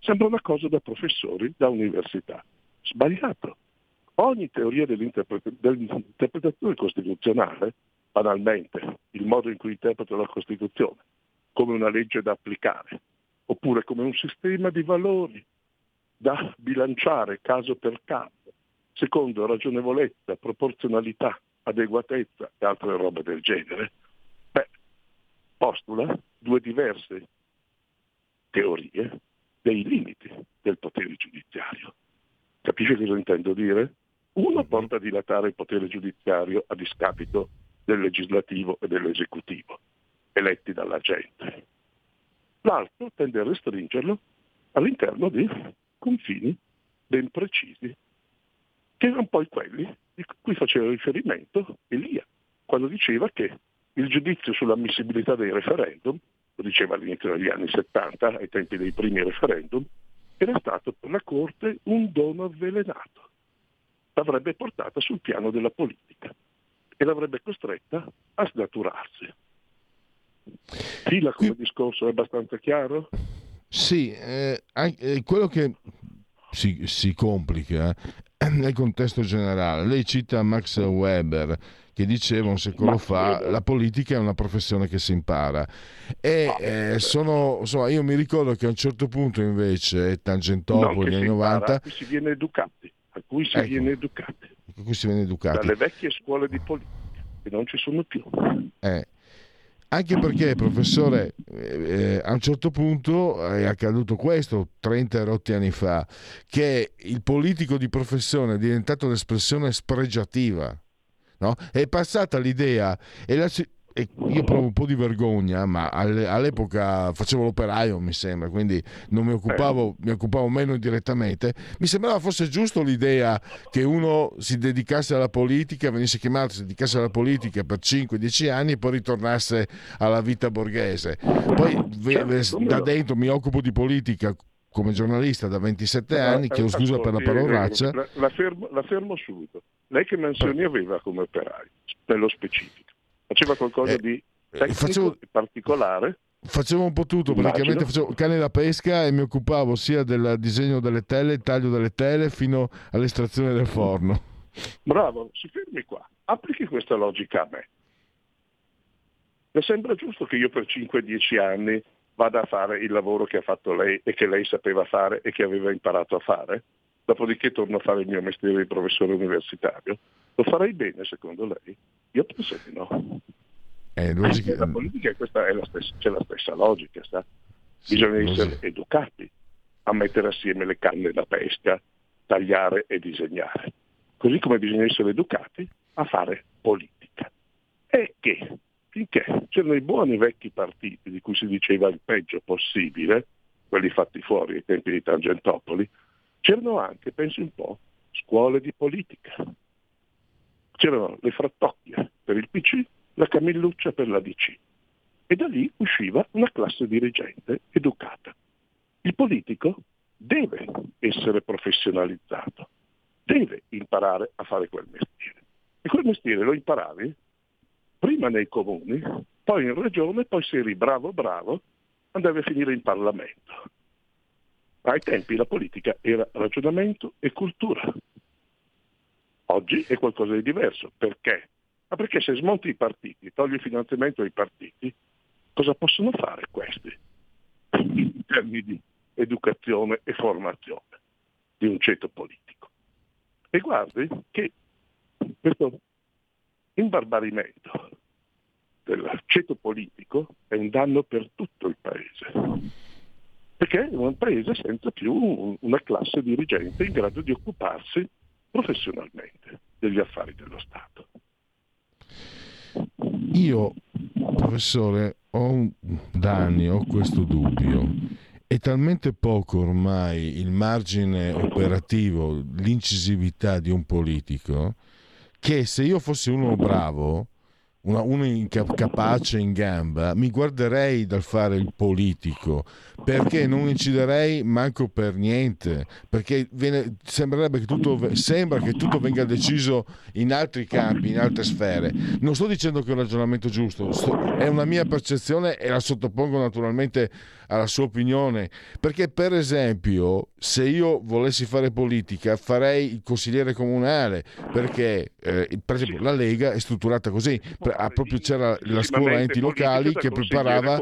sembra una cosa da professori, da università. Sbagliato. Ogni teoria dell'interpretazione costituzionale, banalmente, il modo in cui interpreto la Costituzione, come una legge da applicare, oppure come un sistema di valori da bilanciare caso per caso, secondo ragionevolezza, proporzionalità, adeguatezza e altre robe del genere, beh, postula due diverse teorie dei limiti del potere giudiziario. Capisce cosa intendo dire? Uno porta a dilatare il potere giudiziario a discapito del legislativo e dell'esecutivo, eletti dalla gente. L'altro tende a restringerlo all'interno di confini ben precisi che erano poi quelli di cui faceva riferimento Elia, quando diceva che il giudizio sull'ammissibilità dei referendum, lo diceva all'inizio degli anni 70, ai tempi dei primi referendum, era stato per la Corte un dono avvelenato. L'avrebbe portata sul piano della politica e l'avrebbe costretta a snaturarsi. Fila come discorso è abbastanza chiaro? Sì, eh, eh, quello che si, si complica nel contesto generale. Lei cita Max Weber che diceva un secolo Max fa Weber. la politica è una professione che si impara. E eh, sono, insomma, io mi ricordo che a un certo punto invece Tangentopoli negli anni 90 si viene educati a cui si ecco, viene educati. A cui si viene educati. Dalle vecchie scuole di politica che non ci sono più. Eh, anche perché, professore, eh, a un certo punto è accaduto questo 30 rotti anni fa, che il politico di professione è diventato l'espressione spregiativa. No? È passata l'idea e la, e io provo un po' di vergogna, ma all'epoca facevo l'operaio, mi sembra, quindi non mi occupavo, mi occupavo meno direttamente. Mi sembrava fosse giusto l'idea che uno si dedicasse alla politica, venisse chiamato, si dedicasse alla politica per 5-10 anni e poi ritornasse alla vita borghese. Poi certo, da dentro mi occupo di politica come giornalista da 27 anni, chiedo scusa per la parolaccia. La, la, fermo, la fermo subito. Lei che mansioni aveva come operaio, nello specifico? Faceva qualcosa eh, di eh, tecnico facevo, particolare. Facevo un po' tutto, praticamente facevo cane da pesca e mi occupavo sia del disegno delle tele, il taglio delle tele, fino all'estrazione del forno. Bravo, si fermi qua. Applichi questa logica a me. Le sembra giusto che io per 5-10 anni vada a fare il lavoro che ha fatto lei e che lei sapeva fare e che aveva imparato a fare? Dopodiché torno a fare il mio mestiere di professore universitario. Lo farei bene secondo lei? Io penso di no. Eh, logica... La politica questa è la stessa, c'è la stessa logica, sa? bisogna sì, essere educati a mettere assieme le canne da pesca, tagliare e disegnare, così come bisogna essere educati a fare politica. E che finché c'erano i buoni vecchi partiti di cui si diceva il peggio possibile, quelli fatti fuori ai tempi di Tangentopoli, c'erano anche, pensi un po', scuole di politica, c'erano le frattocchie per il PC, la Camilluccia per la DC. E da lì usciva una classe dirigente educata. Il politico deve essere professionalizzato, deve imparare a fare quel mestiere. E quel mestiere lo imparavi prima nei comuni, poi in regione, poi se eri bravo bravo, andavi a finire in Parlamento. Ai tempi la politica era ragionamento e cultura. Oggi è qualcosa di diverso. Perché? Ma perché se smonti i partiti, togli il finanziamento ai partiti, cosa possono fare questi in termini di educazione e formazione di un ceto politico? E guardi che questo imbarbarimento del ceto politico è un danno per tutto il paese, perché è un paese senza più una classe dirigente in grado di occuparsi professionalmente degli affari dello Stato. Io, professore, ho da anni ho questo dubbio. È talmente poco ormai il margine operativo, l'incisività di un politico, che se io fossi uno bravo, una, uno capace in gamba, mi guarderei dal fare il politico perché non inciderei manco per niente, perché viene, sembrerebbe che tutto, sembra che tutto venga deciso in altri campi, in altre sfere. Non sto dicendo che è un ragionamento giusto, sto, è una mia percezione e la sottopongo naturalmente alla sua opinione, perché per esempio se io volessi fare politica farei il consigliere comunale, perché eh, per esempio la Lega è strutturata così, proprio c'era la scuola enti locali che preparava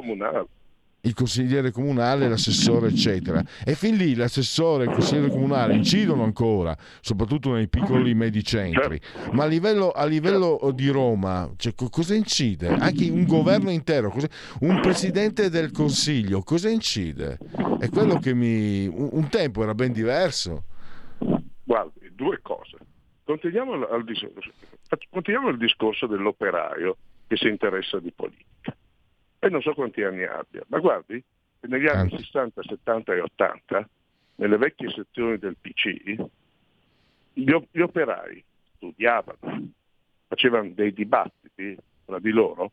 il consigliere comunale, l'assessore, eccetera. E fin lì l'assessore e il consigliere comunale incidono ancora, soprattutto nei piccoli medi centri. Ma a livello, a livello di Roma, cioè, cosa incide? Anche un governo intero, cosa, un presidente del consiglio, cosa incide? È quello che mi. Un, un tempo era ben diverso. Guardi, due cose. Continuiamo al, al, continuiamo il discorso dell'operaio che si interessa di politica e non so quanti anni abbia, ma guardi, negli anni 60, 70 e 80, nelle vecchie sezioni del PC, gli, gli operai studiavano, facevano dei dibattiti tra di loro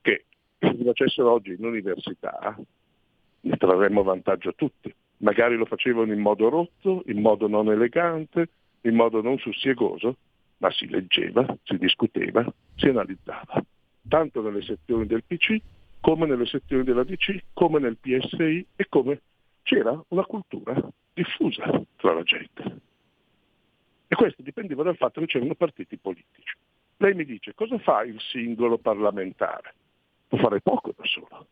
che se li facessero oggi in università ne trarremmo vantaggio tutti. Magari lo facevano in modo rotto, in modo non elegante, in modo non sussiegoso, ma si leggeva, si discuteva, si analizzava tanto nelle sezioni del PC come nelle sezioni della DC, come nel PSI e come c'era una cultura diffusa tra la gente. E questo dipendeva dal fatto che c'erano partiti politici. Lei mi dice cosa fa il singolo parlamentare? Può fare poco da solo.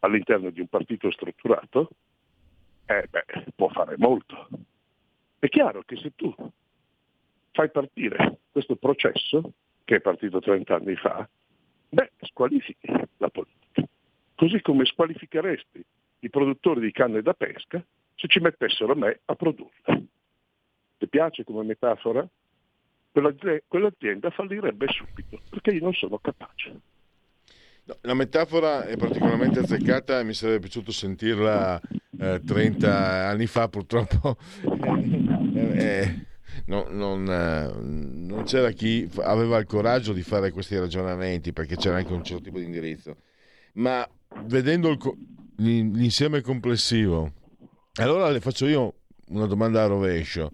All'interno di un partito strutturato, eh beh, può fare molto. È chiaro che se tu fai partire questo processo, che è partito 30 anni fa, beh, squalifichi la politica. Così come squalificheresti i produttori di canne da pesca se ci mettessero me a produrla. Ti piace come metafora? Quell'azienda fallirebbe subito perché io non sono capace. La metafora è particolarmente azzeccata e mi sarebbe piaciuto sentirla eh, 30 anni fa, purtroppo eh, eh, no, non, eh, non, c'era chi aveva il coraggio di fare questi ragionamenti perché c'era anche un certo tipo di indirizzo. Ma vedendo il, l'insieme complessivo, allora le faccio io una domanda a rovescio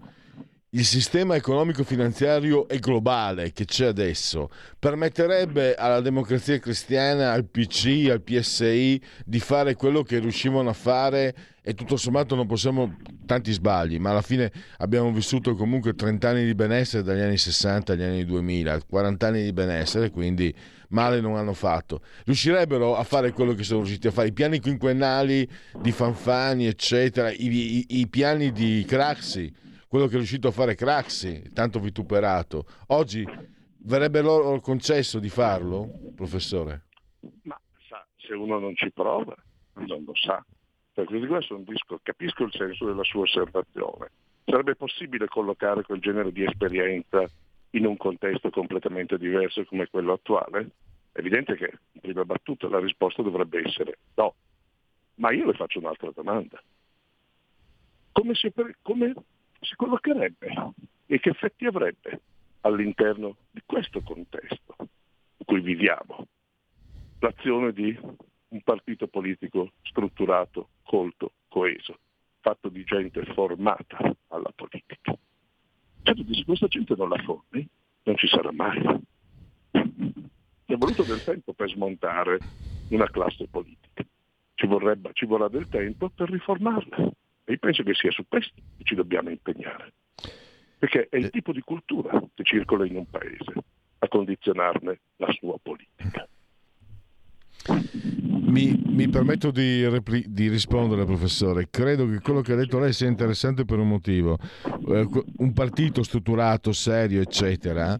il sistema economico-finanziario e globale che c'è adesso permetterebbe alla democrazia cristiana, al PC, al PSI di fare quello che riuscivano a fare e tutto sommato non possiamo tanti sbagli, ma alla fine abbiamo vissuto comunque 30 anni di benessere dagli anni 60 agli anni 2000, 40 anni di benessere, quindi male non hanno fatto. Riuscirebbero a fare quello che sono riusciti a fare, i piani quinquennali di Fanfani, eccetera, i, i, i piani di Craxi quello che è riuscito a fare Craxi, tanto vituperato. Oggi verrebbe loro concesso di farlo, professore? Ma sa, se uno non ci prova, non lo sa. Per questo un disco, capisco il senso della sua osservazione. Sarebbe possibile collocare quel genere di esperienza in un contesto completamente diverso come quello attuale? È evidente che in prima battuta la risposta dovrebbe essere no. Ma io le faccio un'altra domanda. Come si, come si collocherebbe e che effetti avrebbe all'interno di questo contesto in cui viviamo l'azione di un partito politico strutturato, colto, coeso, fatto di gente formata alla politica. Certo, se questa gente non la formi, non ci sarà mai. Ci è voluto del tempo per smontare una classe politica. Ci, vorrebbe, ci vorrà del tempo per riformarla. E io penso che sia su questo ci dobbiamo impegnare, perché è il eh. tipo di cultura che circola in un paese a condizionarne la sua politica. Mi, mi, permetto di, repli- di, rispondere, professore. Credo che quello che ha detto lei sia interessante per un motivo. Eh, un partito strutturato, serio, eccetera,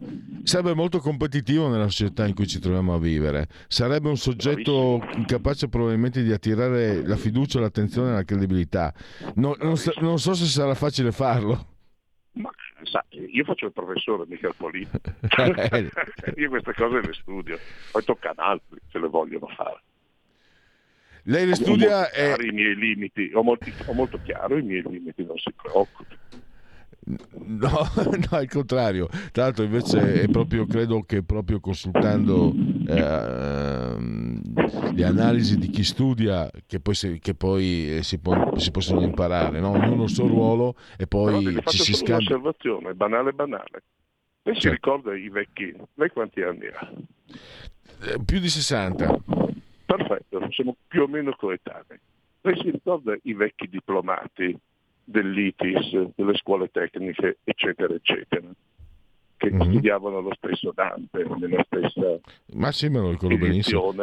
sarebbe molto competitivo nella società in cui ci troviamo a vivere. Sarebbe un soggetto incapace probabilmente di attirare la fiducia, l'attenzione e la credibilità. No, non, non so se sarà facile farlo. Ma sa, io faccio il professore, mica il politico. io queste cose le studio, poi tocca ad altri se le vogliono fare. Lei le studia e... i miei limiti, ho, molti, ho molto chiaro i miei limiti, non si preoccupi. No, no, al contrario. Tra l'altro, invece, è proprio, credo che proprio consultando eh, le analisi di chi studia che poi, si, che poi eh, si, può, si, possono imparare, no? ognuno il suo ruolo e poi no, ci si scambia. Un'osservazione banale, banale. Lei si ricorda i vecchi? Lei quanti anni ha? Eh, più di 60. Perfetto, siamo più o meno coetanei. Lei si ricorda i vecchi diplomati dell'ITIS, delle scuole tecniche, eccetera, eccetera, che mm-hmm. studiavano lo stesso Dante nella stessa Ma sì, me lo ricordo benissimo.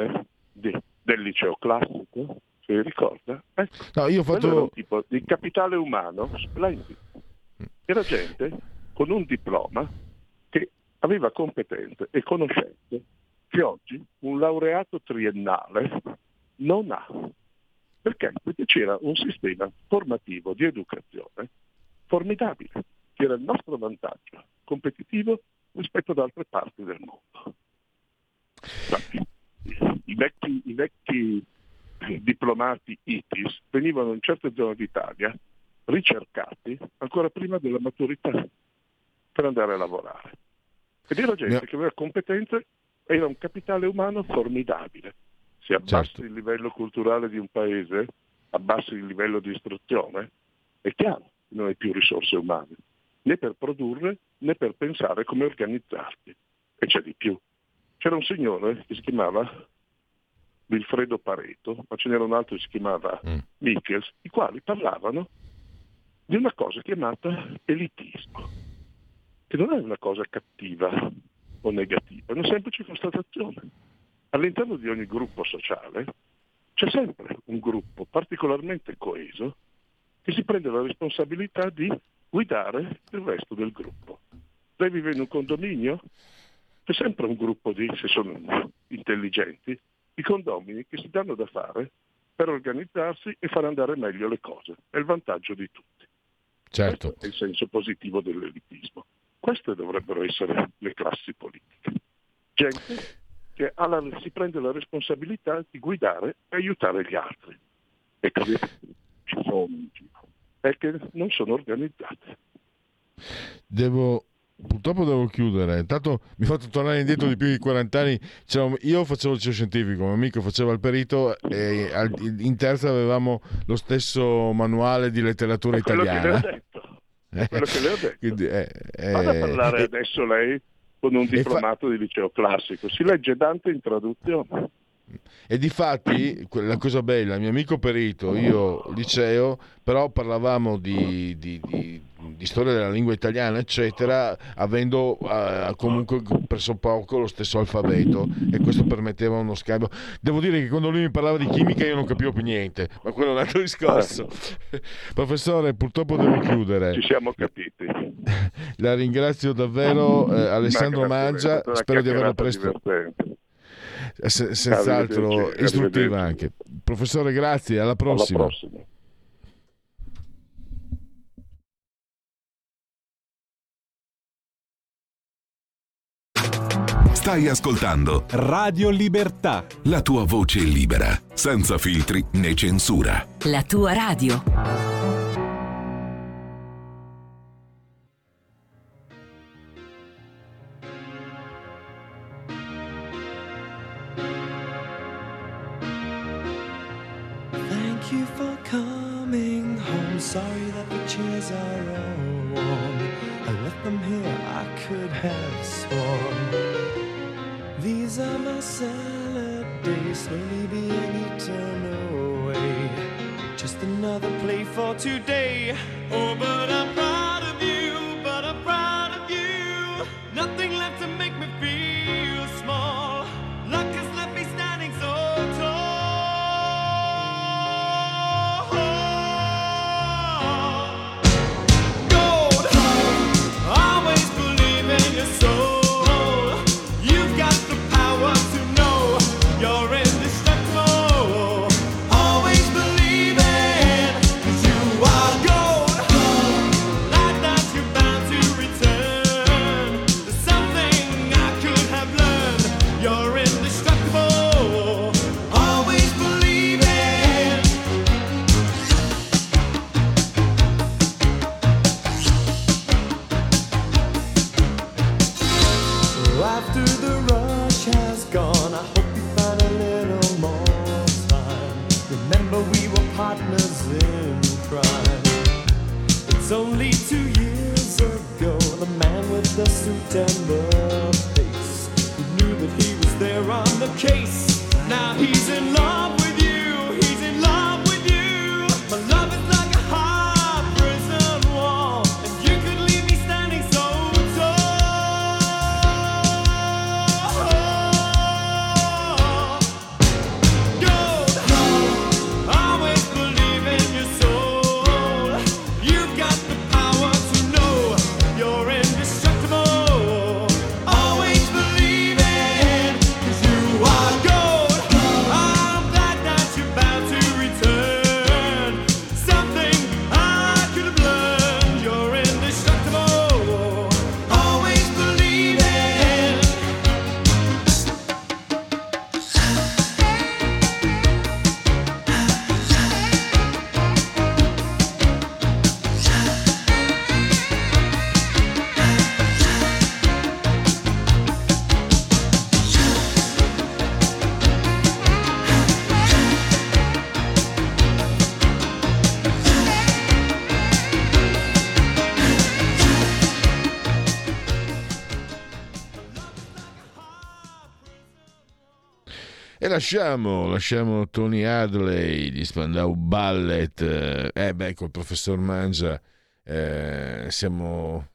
Di, del liceo classico, si ricorda? Ecco, no, io ho fatto... Era un tipo di capitale umano splendido. Era gente con un diploma che aveva competenze e conoscenze che oggi un laureato triennale non ha. Perché? Perché c'era un sistema formativo di educazione formidabile, che era il nostro vantaggio competitivo rispetto ad altre parti del mondo. I vecchi, i vecchi diplomati ITIS venivano in certe zone d'Italia ricercati ancora prima della maturità per andare a lavorare. Ed era gente che aveva competenze, era un capitale umano formidabile si abbassi certo. il livello culturale di un paese, abbassi il livello di istruzione, è chiaro che non hai più risorse umane, né per produrre né per pensare come organizzarti. E c'è di più. C'era un signore che si chiamava Wilfredo Pareto, ma ce n'era un altro che si chiamava mm. Michels, i quali parlavano di una cosa chiamata elitismo. che non è una cosa cattiva o negativa, è una semplice constatazione. All'interno di ogni gruppo sociale c'è sempre un gruppo particolarmente coeso che si prende la responsabilità di guidare il resto del gruppo. Lei vive in un condominio? C'è sempre un gruppo di, se sono intelligenti, di condomini che si danno da fare per organizzarsi e far andare meglio le cose. È il vantaggio di tutti. Certo. Questo è il senso positivo dell'elitismo. Queste dovrebbero essere le classi politiche. Gente che la, si prende la responsabilità di guidare e aiutare gli altri. E che ci sono. E che non sono organizzate. Devo Purtroppo devo chiudere. Intanto mi ha fatto tornare indietro di più di 40 anni. Cioè, io facevo il liceo scientifico, mio amico faceva il perito e in terza avevamo lo stesso manuale di letteratura italiana. È quello che le ho detto. Quindi, eh, eh, Vado a parlare eh, adesso lei con un diplomato fa... di liceo classico. Si legge Dante in traduzione. E di fatti, la cosa bella, mio amico perito, io liceo, però parlavamo di, di, di, di storia della lingua italiana, eccetera, avendo uh, comunque presso poco lo stesso alfabeto e questo permetteva uno scambio. Devo dire che quando lui mi parlava di chimica io non capivo più niente, ma quello è un altro discorso. Professore, purtroppo devo chiudere. Ci siamo capiti. La ringrazio davvero, eh, Alessandro Mangia, spero di averlo presto. Divertente senz'altro istruttiva anche. Professore, grazie, alla prossima. Alla prossima. Stai ascoltando Radio Libertà. La tua voce libera, senza filtri né censura. La tua radio. Sorry that the chairs are all warm. I left them here, I could have sworn. These are my salad days, slowly being eaten away. Just another play for today. Oh, but I'm lasciamo, lasciamo Tony Hadley di Spandau Ballet. Eh beh, col professor Mangia eh, siamo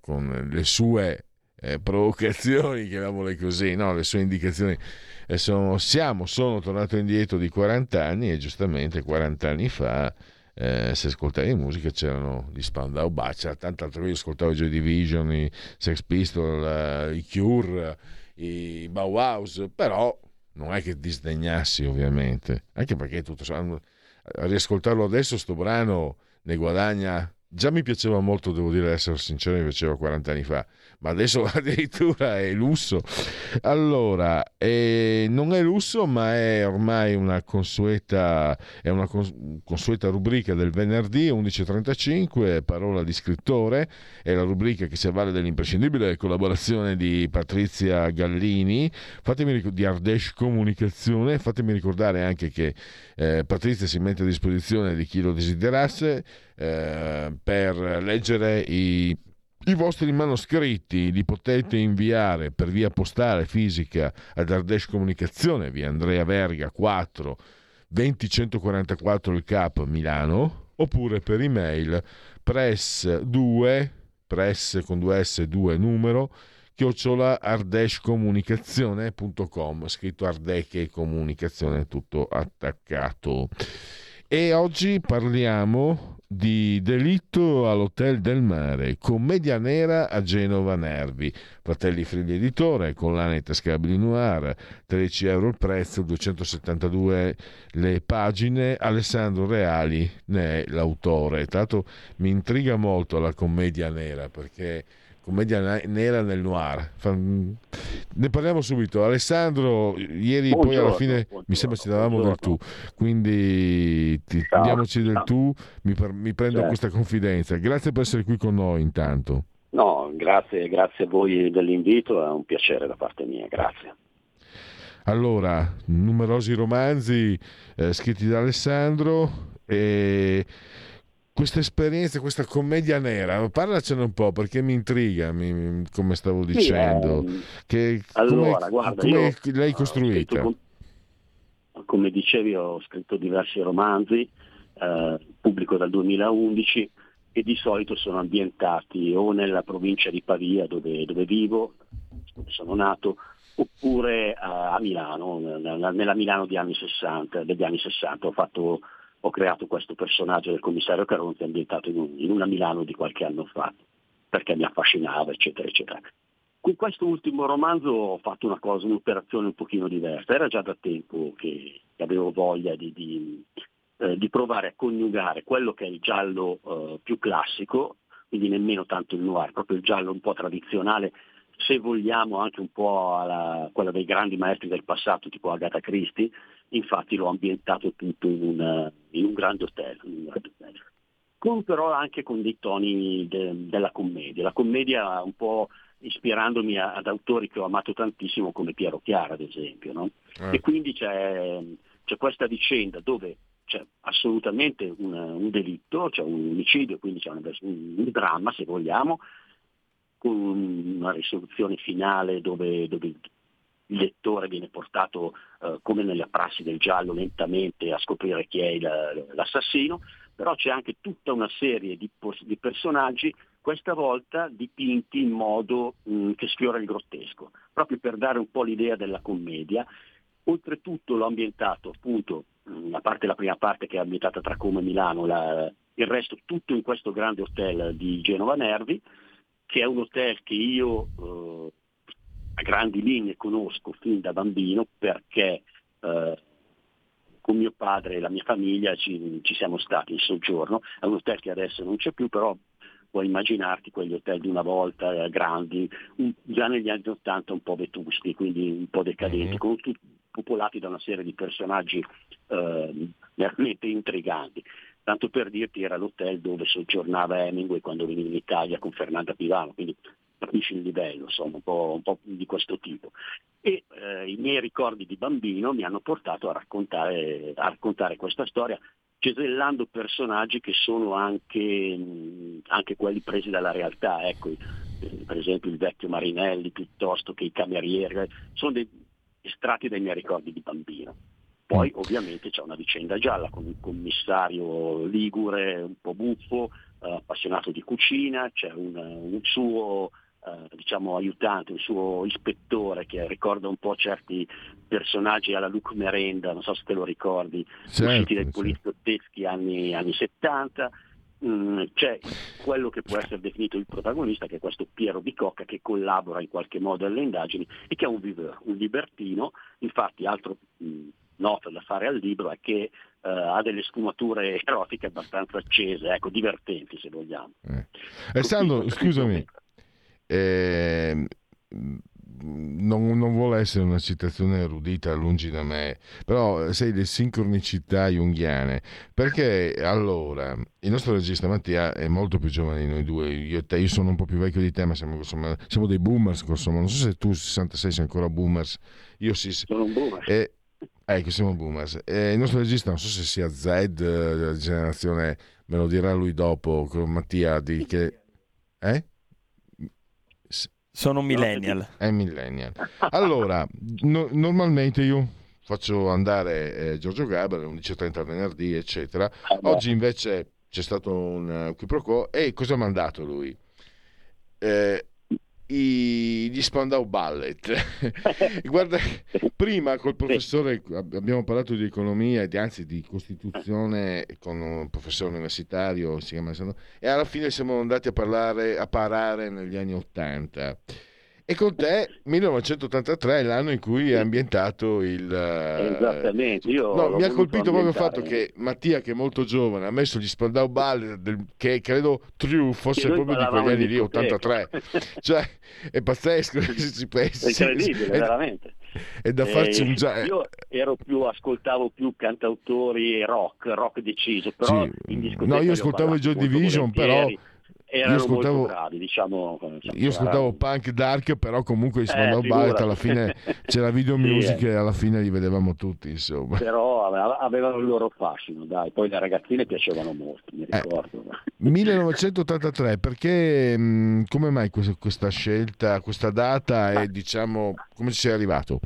con le sue eh, provocazioni, chiamiamole così, no? le sue indicazioni. Eh, sono, siamo, sono tornato indietro di 40 anni e giustamente 40 anni fa, eh, se ascoltavi musica, c'erano gli Spandau tanta altra cosa, io ascoltavo Joy Division, i Sex Pistols, eh, i Cure, i Bauhaus, però non è che disdegnassi ovviamente, anche perché tutto a riascoltarlo adesso sto brano ne guadagna già mi piaceva molto, devo dire, essere sincero, mi piaceva 40 anni fa, ma adesso addirittura è lusso. Allora, eh, non è lusso, ma è ormai una consueta, è una consueta rubrica del venerdì 11.35, parola di scrittore, è la rubrica che si avvale dell'imprescindibile collaborazione di Patrizia Gallini, fatemi di Ardesh Comunicazione, fatemi ricordare anche che eh, Patrizia si mette a disposizione di chi lo desiderasse eh, per leggere i i vostri manoscritti li potete inviare per via postale fisica ad Ardesh Comunicazione, via Andrea Verga 4 20144 il Cap Milano, oppure per email press 2 press con 2 s 2 numero chiocciola ardeshcomunicazione.com scritto Ardeche Comunicazione tutto attaccato. E oggi parliamo di Delitto all'Hotel del Mare, commedia nera a Genova Nervi, Fratelli Frilli Editore, collane tascabili noir, 13 euro il prezzo, 272 le pagine, Alessandro Reali ne è l'autore. L'altro mi intriga molto la commedia nera perché commedia nera nel noir. Ne parliamo subito. Alessandro, ieri buongiorno, poi alla fine mi sembra ci davamo del tu, quindi ti, diamoci del tu, mi, mi prendo certo. questa confidenza. Grazie per essere qui con noi intanto. No, grazie, grazie a voi dell'invito, è un piacere da parte mia, grazie. Allora, numerosi romanzi eh, scritti da Alessandro e questa esperienza, questa commedia nera, parlacene un po' perché mi intriga, mi, come stavo dicendo. Sì, eh, che, allora, come, guarda, come l'hai costruita? Scritto, come dicevi, ho scritto diversi romanzi, eh, pubblico dal 2011 e di solito sono ambientati o nella provincia di Pavia dove, dove vivo, dove sono nato, oppure a, Milano, nella, nella Milano anni 60, degli anni 60. Ho fatto ho creato questo personaggio del commissario Caronti ambientato in, un, in una Milano di qualche anno fa, perché mi affascinava, eccetera, eccetera. Con questo ultimo romanzo ho fatto una cosa, un'operazione un pochino diversa. Era già da tempo che avevo voglia di, di, eh, di provare a coniugare quello che è il giallo eh, più classico, quindi nemmeno tanto il noir, proprio il giallo un po' tradizionale, se vogliamo anche un po' alla, quella dei grandi maestri del passato, tipo Agatha Christie, infatti l'ho ambientato tutto in un, in un grande hotel. Un grande hotel. Con però anche con dei toni de, della commedia. La commedia un po' ispirandomi a, ad autori che ho amato tantissimo come Piero Chiara ad esempio. No? Eh. E quindi c'è, c'è, questa vicenda dove c'è assolutamente un, un, delitto, c'è un omicidio, quindi c'è un, un dramma se vogliamo, una risoluzione finale dove, dove il lettore viene portato eh, come nella prassi del giallo lentamente a scoprire chi è il, l'assassino, però c'è anche tutta una serie di, di personaggi, questa volta dipinti in modo mh, mm, che sfiora il grottesco, proprio per dare un po' l'idea della commedia. Oltretutto l'ho ambientato appunto, mm, a parte la prima parte che è ambientata tra Como e Milano, la, il resto tutto in questo grande hotel di Genova Nervi, che è un hotel che io eh, a grandi linee conosco fin da bambino perché eh, con mio padre e la mia famiglia ci, ci, siamo stati in soggiorno, è un hotel che adesso non c'è più, però puoi immaginarti quegli hotel di una volta eh, grandi, un, già negli anni 80 un po' vetusti, quindi un po' decadenti, mm-hmm. popolati da una serie di personaggi eh, veramente intriganti. Tanto per dirti era l'hotel dove soggiornava Hemingway quando veniva in Italia con Fernanda Pivano, quindi capisci il livello, insomma, un po', un po di questo tipo. E eh, i miei ricordi di bambino mi hanno portato a raccontare, a raccontare questa storia, cesellando personaggi che sono anche, anche quelli presi dalla realtà, ecco, eh, per esempio il vecchio Marinelli piuttosto che i camerieri, sono dei estratti dai miei ricordi di bambino. Poi ovviamente c'è una vicenda gialla con un commissario ligure un po' buffo, eh, appassionato di cucina, c'è un, un suo eh, diciamo, aiutante, un suo ispettore che ricorda un po' certi personaggi alla Luc Merenda, non so se te lo ricordi, Certo, usciti dai sì. poliziotteschi anni, anni 70. Mm, c'è quello che può essere definito il protagonista, che è questo Piero Bicocca, che collabora in qualche modo alle indagini e che è un viveur, un libertino. Infatti, altro mm, nota da fare al libro è che eh, ha delle sfumature erotiche abbastanza accese, ecco, divertenti se vogliamo. Alessandro, scusami, eh, non, non vuole essere una citazione erudita, lungi da me, però sei le sincronicità junghiane, perché allora il nostro regista Mattia è molto più giovane di noi due, io te, io sono un po' più vecchio di te, ma siamo, insomma, siamo dei boomers, insomma, non so se tu 66 sei ancora boomers, io sì. Sono un boomer. E, ecco, siamo boomers. E il nostro regista, non so se sia Z, eh, generazione, me lo dirà lui dopo, con Mattia, di che... Eh? Sono un millennial. È millennial. Allora, no- normalmente io faccio andare eh, Giorgio Gabriele 11.30 venerdì, eccetera. Oggi invece c'è stato un uh, qui pro quo e cosa ha mandato lui? Eh, i- gli Spandau Ballet. Guarda, prima col professore ab- abbiamo parlato di economia e anzi di costituzione con un professore universitario, si chiama e alla fine siamo andati a parlare a parare negli anni 80. E con te 1983 è l'anno in cui è ambientato il eh, Esattamente, io No, mi ha colpito proprio il fatto che Mattia, che è molto giovane, ha messo gli Spandau Ballet, del- che credo True fosse proprio di quegli anni lì, discoteca. 83. cioè, è pazzesco se ci pensi. È incredibile, È- veramente. È da farci Eh, un già... Io ero più, ascoltavo più cantautori rock, rock deciso, però Sì, no, io ascoltavo i Joy Division, però volentieri. Erano ascoltavo- bravi, diciamo. Io ascoltavo punk dark, però comunque gli Spandau Eh, Ballet alla fine c'era video Sì, music eh. e alla fine li vedevamo tutti, insomma. Però ave- avevano il loro fascino, dai. Poi le ragazzine piacevano molto, mi Eh. ricordo. 1983, perché mh, come mai questa, questa scelta, questa data e diciamo come ci sei arrivato?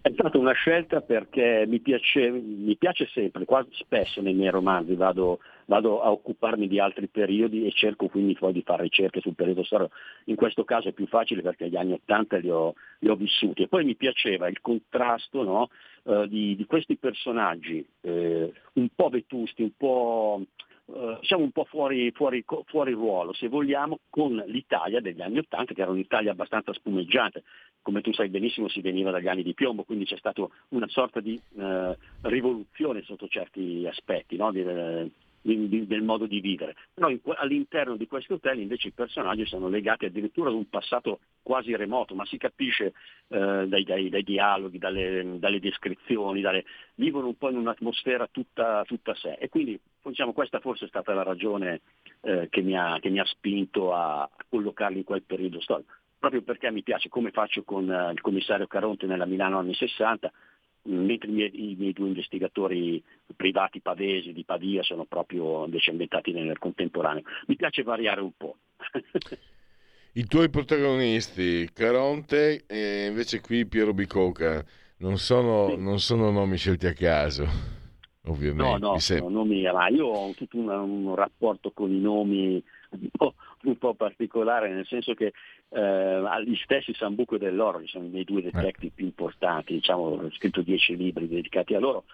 È stata una scelta perché mi piace, mi piace sempre, quasi spesso nei miei romanzi vado, vado a occuparmi di altri periodi e cerco quindi poi di fare ricerche sul periodo storico. In questo caso è più facile perché gli anni Ottanta li ho, li ho vissuti e poi mi piaceva il contrasto no, eh, di, di questi personaggi eh, un po' vetusti, un po', eh, diciamo un po' fuori, fuori, fuori ruolo, se vogliamo, con l'Italia degli anni Ottanta, che era un'Italia abbastanza spumeggiante. Come tu sai benissimo si veniva dagli anni di piombo, quindi c'è stata una sorta di eh, rivoluzione sotto certi aspetti no? di, eh, del modo di vivere. Que- all'interno di questi hotel invece i personaggi sono legati addirittura ad un passato quasi remoto, ma si capisce eh, dai, dai- dai dialoghi, dalle, dalle descrizioni, dalle- vivono un po' in un'atmosfera tutta, tutta sé. E quindi diciamo, questa forse è stata la ragione eh, che, mi ha, che mi ha spinto a, a collocarli in quel periodo storico. Proprio perché mi piace, come faccio con eh, il commissario Caronte nella Milano anni 60, mh, mentre i miei, i miei due investigatori privati pavesi di Pavia sono proprio invece ambientati nel contemporaneo. Mi piace variare un po'. I tuoi protagonisti, Caronte e invece qui Piero Bicocca, non sono, non sono nomi scelti a caso, ovviamente. No, no, sono nomi, ma io ho tutto un, un rapporto con i nomi un po', un po' particolare, nel senso che eh, gli stessi Sambuco dell'Oro, che sono i miei due detective più importanti, diciamo, ho scritto dieci libri dedicati a loro,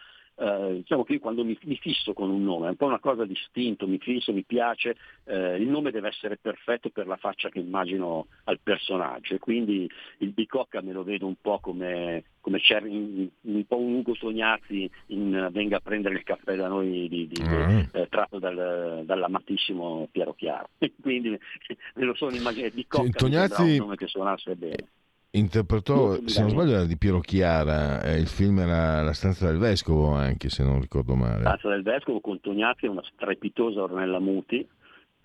eh, diciamo che io quando mi, mi fisso con un nome, è un po' una cosa distinto, mi fisso, mi piace, eh, il nome deve essere perfetto per la faccia che immagino al personaggio e quindi il Bicocca me lo vedo un po' come, come c'è in- un po' un Ugo Sognazzi in Venga a prendere il caffè da noi di, di- Ah. eh, tratto dal, dall'amatissimo Piero Chiaro. quindi me lo sono immaginato, Bicocca mi Tognazzi- un nome che suonasse bene. Interpretò, se non sbaglio, era di Piero Chiara, eh, il film era La stanza del vescovo anche, se non ricordo male. Stanza del Vescovo con Tognazzi è una strepitosa Ornella Muti,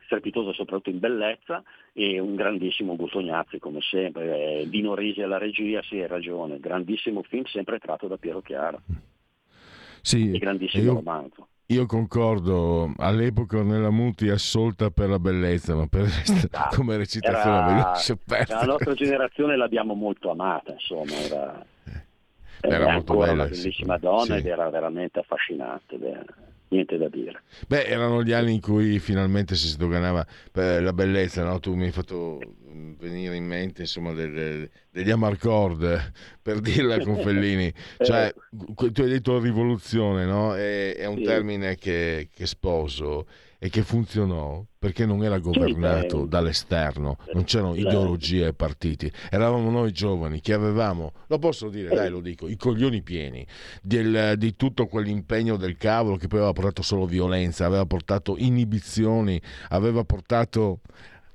strepitosa soprattutto in bellezza, e un grandissimo Tognazzi come sempre. Eh, Dino Risi alla regia, sì, hai ragione, grandissimo film sempre tratto da Piero Chiara, Sì, e grandissimo io, romanzo. Io concordo, all'epoca Ornella Muti assolta per la bellezza, ma per come recitazione Era- perdere. la nostra generazione l'abbiamo molto amata, insomma, era, Era è molto ancora bella, una bellissima donna Sì. ed era veramente affascinante. beh. Niente da dire. Beh, erano gli anni in cui finalmente si sdoganava eh, la bellezza, no? Tu mi hai fatto venire in mente insomma delle, degli Amarcord per dirla con Fellini cioè tu hai detto rivoluzione no? è, è un Sì. termine che, che sposo e che funzionò perché non era governato dall'esterno non c'erano ideologie e partiti. Eravamo noi giovani che avevamo lo posso dire dai lo dico i coglioni pieni del- di tutto quell'impegno del cavolo che poi aveva portato solo violenza aveva portato inibizioni aveva portato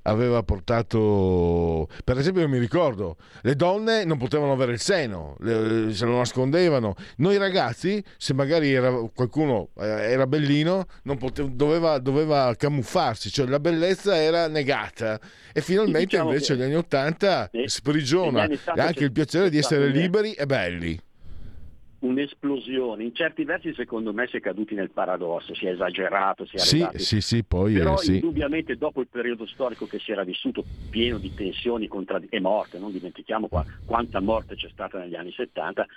aveva portato per esempio io mi ricordo le donne non potevano avere il seno le- se lo nascondevano. Noi ragazzi se magari era, qualcuno eh, era bellino non pote- doveva, doveva camuffarsi cioè la bellezza era negata. E finalmente Diciamo invece negli anni 80 Ne- sprigiona anni 80 anche il piacere di essere liberi e belli Un'esplosione, in certi versi secondo me si è caduti nel paradosso, si è esagerato, si è sì arrivati sì sì poi Però eh, sì. indubbiamente dopo il periodo storico che si era vissuto pieno di tensioni contrad- e morte, non dimentichiamo qua- quanta morte c'è stata negli anni 70,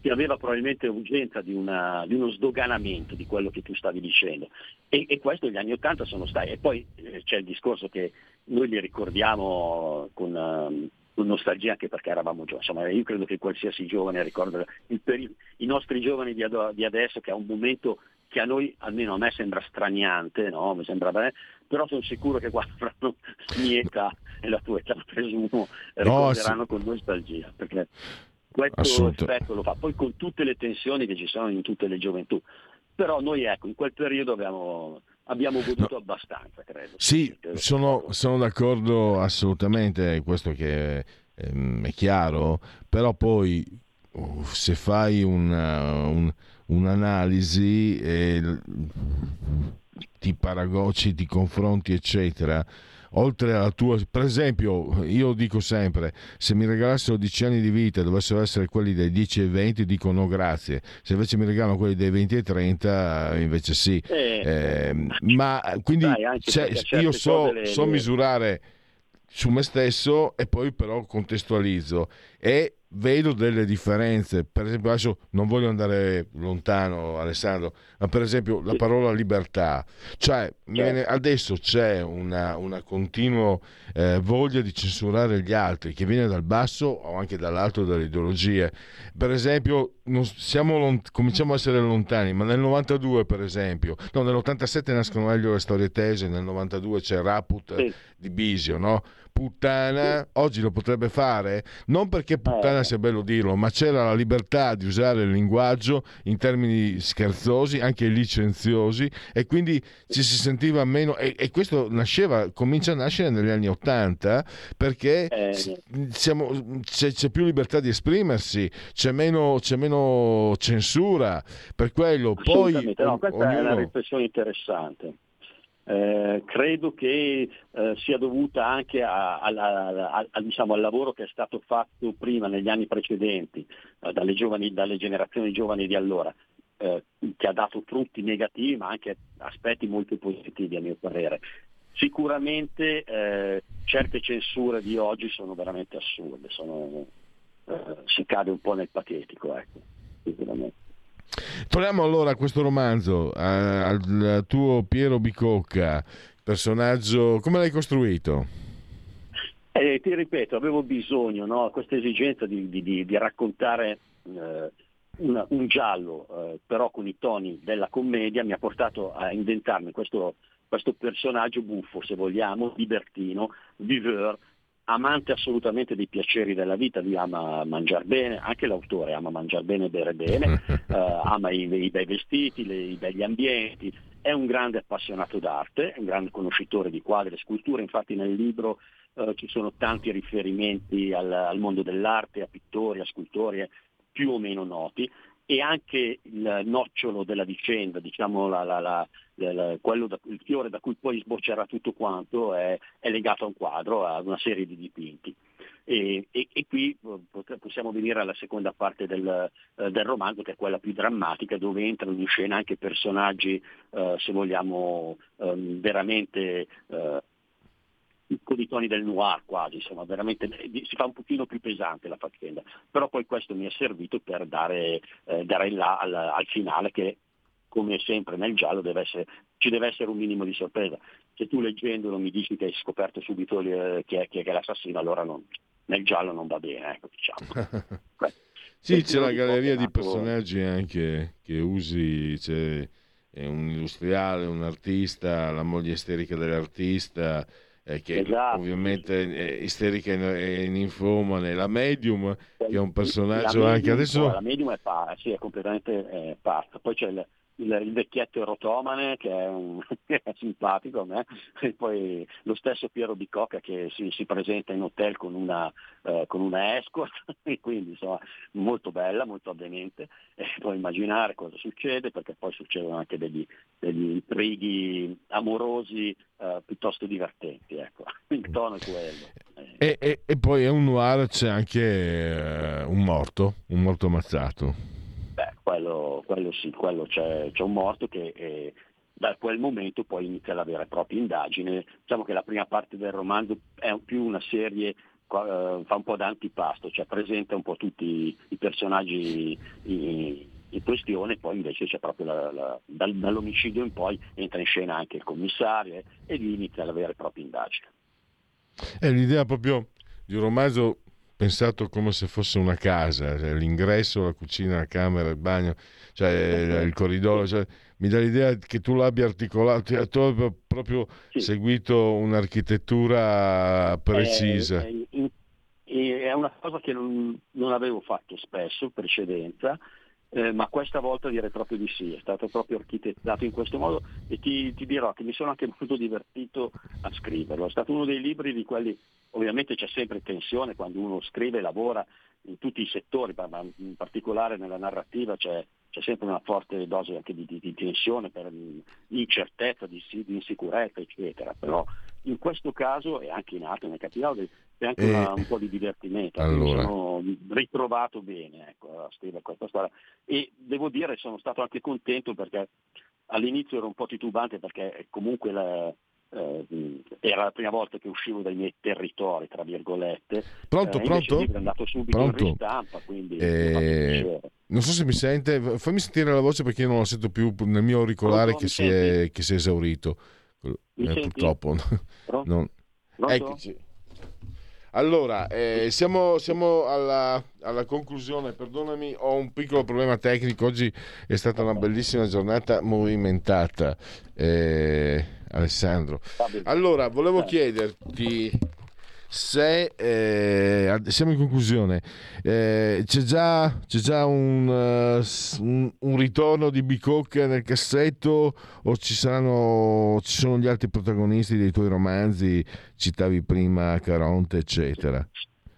si aveva probabilmente urgenza di, una- di uno sdoganamento di quello che tu stavi dicendo. E, e questo gli anni 80 sono stati. E poi eh, c'è il discorso che noi li ricordiamo con, con nostalgia anche perché eravamo giovani. Insomma, io credo che qualsiasi giovane ricorda peri- i nostri giovani di, ado- di adesso che è un momento che a noi, almeno a me sembra straniante, no? Mi sembra bene, però sono sicuro che quando avranno mia età e la tua età, presumo, ricorderanno con nostalgia, perché questo Assolutamente. effetto lo fa, poi con tutte le tensioni che ci sono in tutte le gioventù. Però noi ecco, in quel periodo abbiamo, abbiamo goduto abbastanza, credo. Sì, sono, sono d'accordo assolutamente, questo che ehm, è chiaro, però poi se fai una- un- un'analisi e ti paragoci, ti confronti, eccetera, oltre alla tua... Per esempio, io dico sempre, se mi regalassero 10 anni di vita dovessero essere quelli dei 10 e 20, dico no grazie, se invece mi regalano quelli dei 20 e 30, invece sì. Eh, Eh, ma quindi anche cioè, io so, le- so misurare su me stesso e poi però contestualizzo e vedo delle differenze. Per esempio, adesso non voglio andare lontano, Alessandro, ma per esempio la parola libertà, cioè viene- adesso c'è una, una continua eh, voglia di censurare gli altri che viene dal basso o anche dall'alto delle ideologie. Per esempio, non siamo lont- cominciamo a essere lontani, ma nel 92 per esempio, no, nell'87 nascono meglio le storie tese, nel 92 c'è Raput eh, di Bisio, no? Puttana, oggi lo potrebbe fare, non perché puttana sia bello dirlo, ma c'era la libertà di usare il linguaggio in termini scherzosi, anche licenziosi, e quindi ci si sentiva meno, e, e questo nasceva, comincia a nascere negli anni 80 perché Eh, siamo- c'è, c'è più libertà di esprimersi, c'è meno, c'è meno censura, per quello poi no, questa è una ognuno- riflessione interessante. Eh, credo che eh, sia dovuta anche a- a- a- diciamo, al lavoro che è stato fatto prima, negli anni precedenti, eh, dalle, giovani- dalle generazioni giovani di allora, eh, che ha dato frutti negativi ma anche aspetti molto positivi a mio parere. Sicuramente eh, certe censure di oggi sono veramente assurde, sono- si cade un po' nel patetico, ecco, sicuramente. Torniamo allora a questo romanzo, a- al tuo Piero Bicocca, personaggio, come l'hai costruito? Eh, ti ripeto, avevo bisogno, no? questa esigenza di, di- di- raccontare eh, una- un giallo, eh, però con i toni della commedia, mi ha portato a inventarmi questo, questo personaggio buffo, se vogliamo, libertino, viveur, amante assolutamente dei piaceri della vita, lui ama mangiare bene, anche l'autore ama mangiare bene e bere bene, eh, ama i, i bei vestiti, le- i begli ambienti, è un grande appassionato d'arte, è un grande conoscitore di quadri e sculture, infatti nel libro eh, ci sono tanti riferimenti al, al mondo dell'arte, a pittori, a scultori eh, più o meno noti e anche il nocciolo della vicenda, diciamo la- la- la- da- il fiore da cui poi sboccerà tutto quanto è, è legato a un quadro, a una serie di dipinti. E, e- e qui eh, possiamo venire alla seconda parte del, eh, del romanzo, che è quella più drammatica, dove entrano in scena anche personaggi, eh, se vogliamo, ehm, veramente eh, con i toni del noir quasi, insomma, veramente eh, si fa un pochino più pesante la faccenda. Però poi questo mi è servito per dare, eh, dare il là al, al finale che come sempre nel giallo deve essere, ci deve essere un minimo di sorpresa. Se tu leggendolo mi dici che hai scoperto subito eh, chi, è, chi è l'assassino, allora non, nel giallo non va bene, ecco, diciamo. sì, c'è la galleria di personaggi anche che usi, c'è un industriale, un artista, la moglie isterica dell'artista, eh, che Esatto, ovviamente è isterica e ninfomane, la medium che è un personaggio medium, anche adesso... La medium è, pa- sì, è completamente eh, pazza. Poi c'è il, il- il vecchietto erotomane che è, un- che è simpatico a me, e poi lo stesso Piero Bicocca che si, si presenta in hotel con una, eh, con una escort, quindi insomma molto bella, molto avvenente. E puoi immaginare cosa succede perché poi succedono anche degli, degli intrighi amorosi eh, piuttosto divertenti. Ecco. Il tono è quello. E, e- e poi è un noir, c'è anche eh, un morto, un morto ammazzato. Beh, quello, quello sì, quello c'è, c'è un morto che eh, da quel momento poi inizia la vera e propria indagine. Diciamo che la prima parte del romanzo è più una serie, eh, fa un po' da antipasto, cioè presenta un po' tutti i personaggi in, in questione, poi invece c'è proprio la- la- dal- dall'omicidio in poi entra in scena anche il commissario eh, e lì inizia la vera e propria indagine. È l'idea proprio di un romanzo pensato come se fosse una casa, cioè l'ingresso, la cucina, la camera, il bagno, cioè il corridoio, cioè, mi dà l'idea che tu l'abbia articolato, tu abbia proprio seguito un'architettura precisa. È, è- in- è una cosa che non, non avevo fatto spesso in precedenza, eh, ma questa volta direi proprio di sì, è stato proprio architettato in questo modo e ti, ti dirò che mi sono anche molto divertito a scriverlo. È stato uno dei libri di quelli, ovviamente c'è sempre tensione quando uno scrive e lavora in tutti i settori, ma in particolare nella narrativa c'è, c'è sempre una forte dose anche di, di- di tensione, per incertezza, di, di insicurezza, eccetera. Però in questo caso e anche in altri, nel Capitano, c'è anche E- una- un po' di divertimento. Mi Allora. sono ritrovato bene ecco, a scrivere questa storia e devo dire sono stato anche contento perché all'inizio ero un po' titubante perché comunque la- eh, era la prima volta che uscivo dai miei territori, tra virgolette. Pronto, Eh, pronto? è andato subito Pronto? in ristampa, quindi Eh, non so se mi sente, fammi sentire la voce perché io non la sento più nel mio auricolare Pronto, che mi si, è, che si è esaurito. Mi Eh, purtroppo. Pronto? Eccoci. Allora, eh, siamo, siamo alla, alla conclusione, perdonami, ho un piccolo problema tecnico, oggi è stata una bellissima giornata movimentata, eh, Alessandro. Allora, volevo chiederti se, eh, siamo in conclusione, eh, c'è già, c'è già un, s- un- ritorno di Bicocca nel cassetto? O ci, saranno, ci sono gli altri protagonisti dei tuoi romanzi, citavi prima Caronte, eccetera?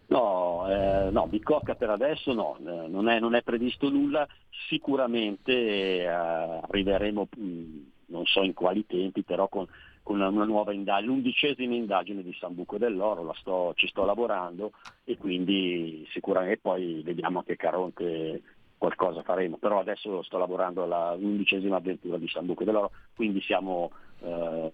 No, eh, no, Bicocca per adesso no, eh, non, è, non è previsto nulla, sicuramente eh, arriveremo, mh, non so in quali tempi, però con una, una nuova indagine, l'undicesima indagine di Sambuco dell'Oro, la sto- ci sto lavorando e quindi sicuramente poi vediamo anche Caronte qualcosa faremo, però adesso sto lavorando alla undicesima avventura di Sambuco dell'Oro, quindi siamo eh,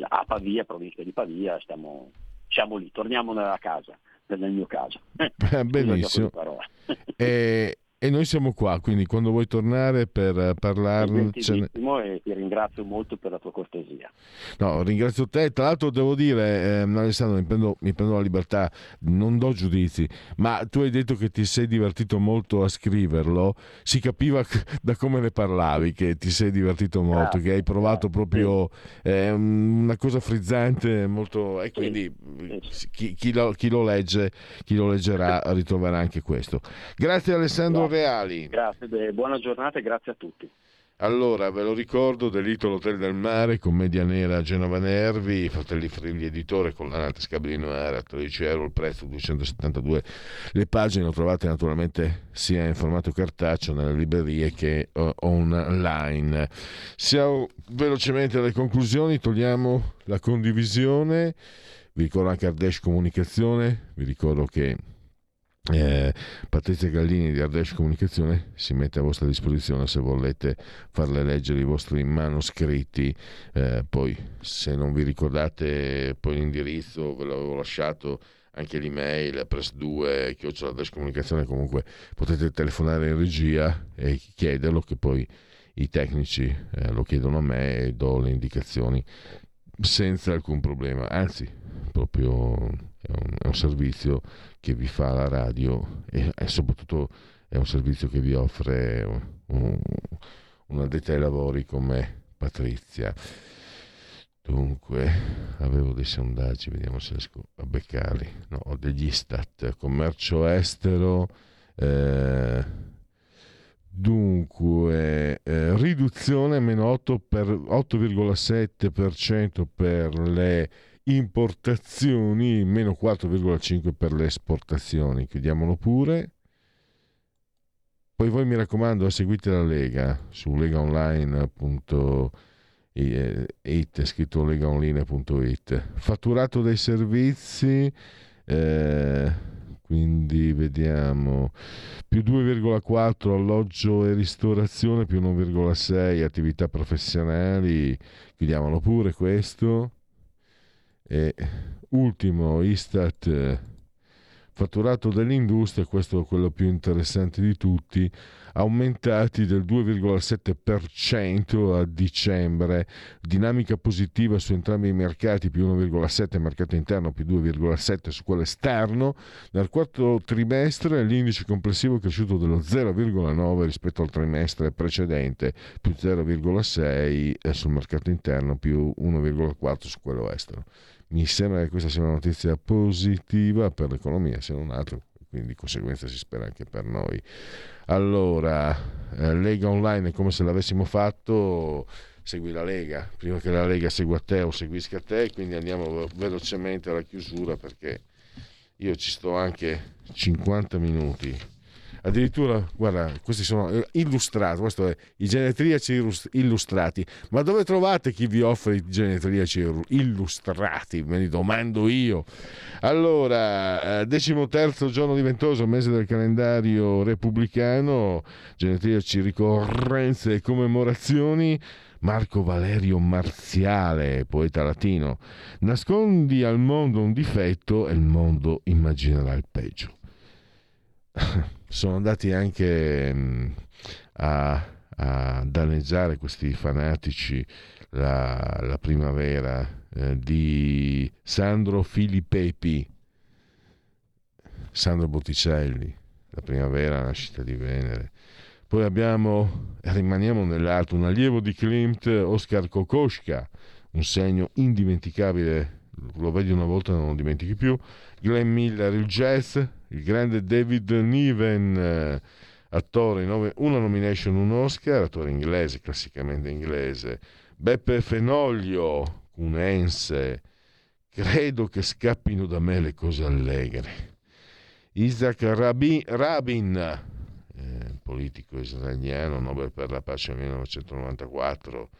a Pavia, provincia di Pavia, stiamo, siamo lì, torniamo nella casa, nel mio caso. Eh, Benissimo. Parole. E, noi siamo qua, quindi quando vuoi tornare per parlarne... Gentilissimo e ti ringrazio molto per la tua cortesia. No, ringrazio te. Tra l'altro devo dire, ehm, Alessandro, mi prendo, mi prendo la libertà, non do giudizi, ma tu hai detto che ti sei divertito molto a scriverlo. Si capiva da come ne parlavi che ti sei divertito molto, che hai provato proprio eh, una cosa frizzante molto... E quindi chi, chi lo, chi lo legge, chi lo leggerà ritroverà anche questo. Grazie Alessandro Reali. Grazie, beh, buona giornata e grazie a tutti. Allora, ve lo ricordo, Delitto l'Hotel del Mare, Commedia Nera Genova Nervi, Fratelli Frilli Editore, Collanate Scabrino Era, 13 euro il prezzo, 272 le pagine, lo trovate naturalmente sia in formato cartaceo nelle librerie che eh, online. Siamo velocemente alle conclusioni, togliamo la condivisione, vi ricordo anche Ardesh Comunicazione, vi ricordo che eh, Patrizia Gallini di Ardesh Comunicazione si mette a vostra disposizione se volete farle leggere i vostri manoscritti. Eh, poi se non vi ricordate poi l'indirizzo ve l'avevo lasciato anche l'email press2 chiocciola Ardesh Comunicazione comunque potete telefonare in regia e chiederlo che poi i tecnici eh, lo chiedono a me e do le indicazioni senza alcun problema, anzi proprio è un, è un servizio che vi fa la radio e, e, soprattutto è un servizio che vi offre un, una detta ai lavori come Patrizia. Dunque, avevo dei sondaggi, vediamo se riesco a beccarli. No, ho degli stat, commercio estero. Eh, dunque, eh, riduzione meno 8 per, 8,7% per le importazioni, meno 4,5% per le esportazioni. Chiudiamolo pure. Poi voi mi raccomando, seguite la Lega su legaonline.it, scritto legaonline.it. Fatturato dei servizi, eh, quindi vediamo, più 2,4 alloggio e ristorazione, più 1,6 attività professionali, chiudiamolo pure questo. E ultimo, Istat fatturato dell'industria, questo è quello più interessante di tutti, aumentati del 2,7% a dicembre, dinamica positiva su entrambi i mercati, più 1,7% mercato interno, più 2,7% su quello esterno. Nel quarto trimestre l'indice complessivo è cresciuto dello 0,9% rispetto al trimestre precedente, più 0,6% sul mercato interno, più 1,4% su quello estero mi sembra che questa sia una notizia positiva per l'economia, se non altro, quindi di conseguenza si spera anche per noi. Allora, eh, Lega Online è come se l'avessimo fatto, segui la Lega, prima che la Lega segua te o seguisca te, quindi andiamo velocemente alla chiusura perché io ci sto anche 50 minuti addirittura, guarda, questi sono eh, illustrati, questo è i genetriaci illustrati. Ma dove trovate chi vi offre i genetriaci illustrati? Me li domando io. Allora, eh, decimo terzo giorno di ventoso, mese del calendario repubblicano, genetriaci, ricorrenze e commemorazioni. Marco Valerio Marziale, poeta latino. Nascondi al mondo un difetto e il mondo immaginerà il peggio. sono andati anche mm, a, a, danneggiare questi fanatici la, la primavera eh, di Sandro Filippepi, Sandro Botticelli, la primavera, la nascita di Venere. Poi abbiamo, rimaniamo nell'alto, un allievo di Klimt, Oscar Kokoschka, un segno indimenticabile, lo vedi una volta e non lo dimentichi più, Glenn Miller, il jazz, il grande David Niven, eh, attore, una nomination, un Oscar, attore inglese, classicamente inglese, Beppe Fenoglio, cunense, credo che scappino da me le cose allegre. Isaac Rabin, Rabin eh, politico israeliano, Nobel per la pace nel 1994.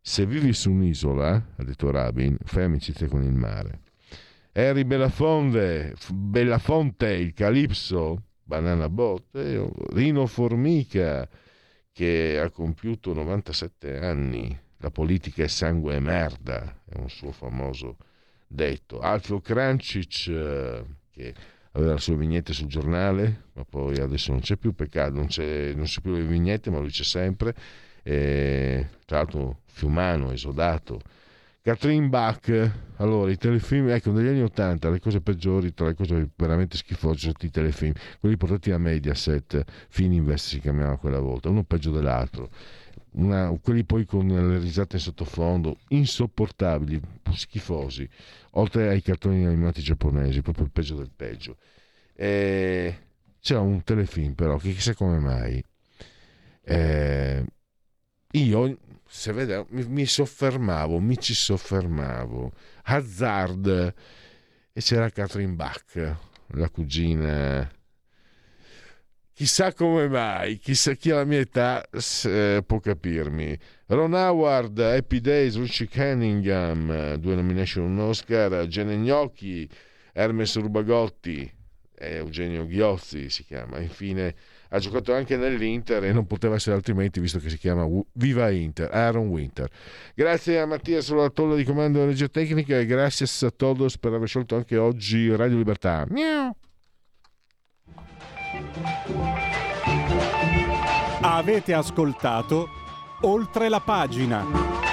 Se vivi su un'isola, ha detto Rabin, fai amicizia con il mare. Harry Belafonte, Belafonte il Calipso, Banana Botte, Rino Formica, che ha compiuto 97 anni. La politica è sangue e merda, è un suo famoso detto. Alfio Krancic, eh, che aveva le sue vignette sul giornale, ma poi adesso non c'è più peccato, non c'è, non c'è più le vignette, ma lui c'è sempre. E, tra l'altro fiumano, esodato Catherine Bach, allora i telefilm, ecco negli anni 80 le cose peggiori, tra le cose veramente schifose sono i telefilm, quelli portati a Mediaset, Fininvest si chiamava quella volta, uno peggio dell'altro. Una, quelli poi con le risate in sottofondo, insopportabili, schifosi, oltre ai cartoni animati giapponesi, proprio il peggio del peggio. E c'era un telefilm però, che chissà come mai, eh, io se vede, mi, mi, soffermavo, mi ci soffermavo. Hazard e c'era Catherine Bach, la cugina. Chissà come mai, chissà chi ha la mia età eh, può capirmi. Ron Howard, Happy Days, Richie Cunningham, due nomination, un Oscar, Gene Gnocchi, Hermes Rubagotti, Eugenio Ghiozzi si chiama. Infine ha giocato anche nell'Inter e non poteva essere altrimenti visto che si chiama Viva Inter, Aaron Winter. Grazie a Mattia sulla tolla di comando della regia tecnica e grazie a todos per aver scelto anche oggi Radio Libertà. Miau. Avete ascoltato Oltre la pagina.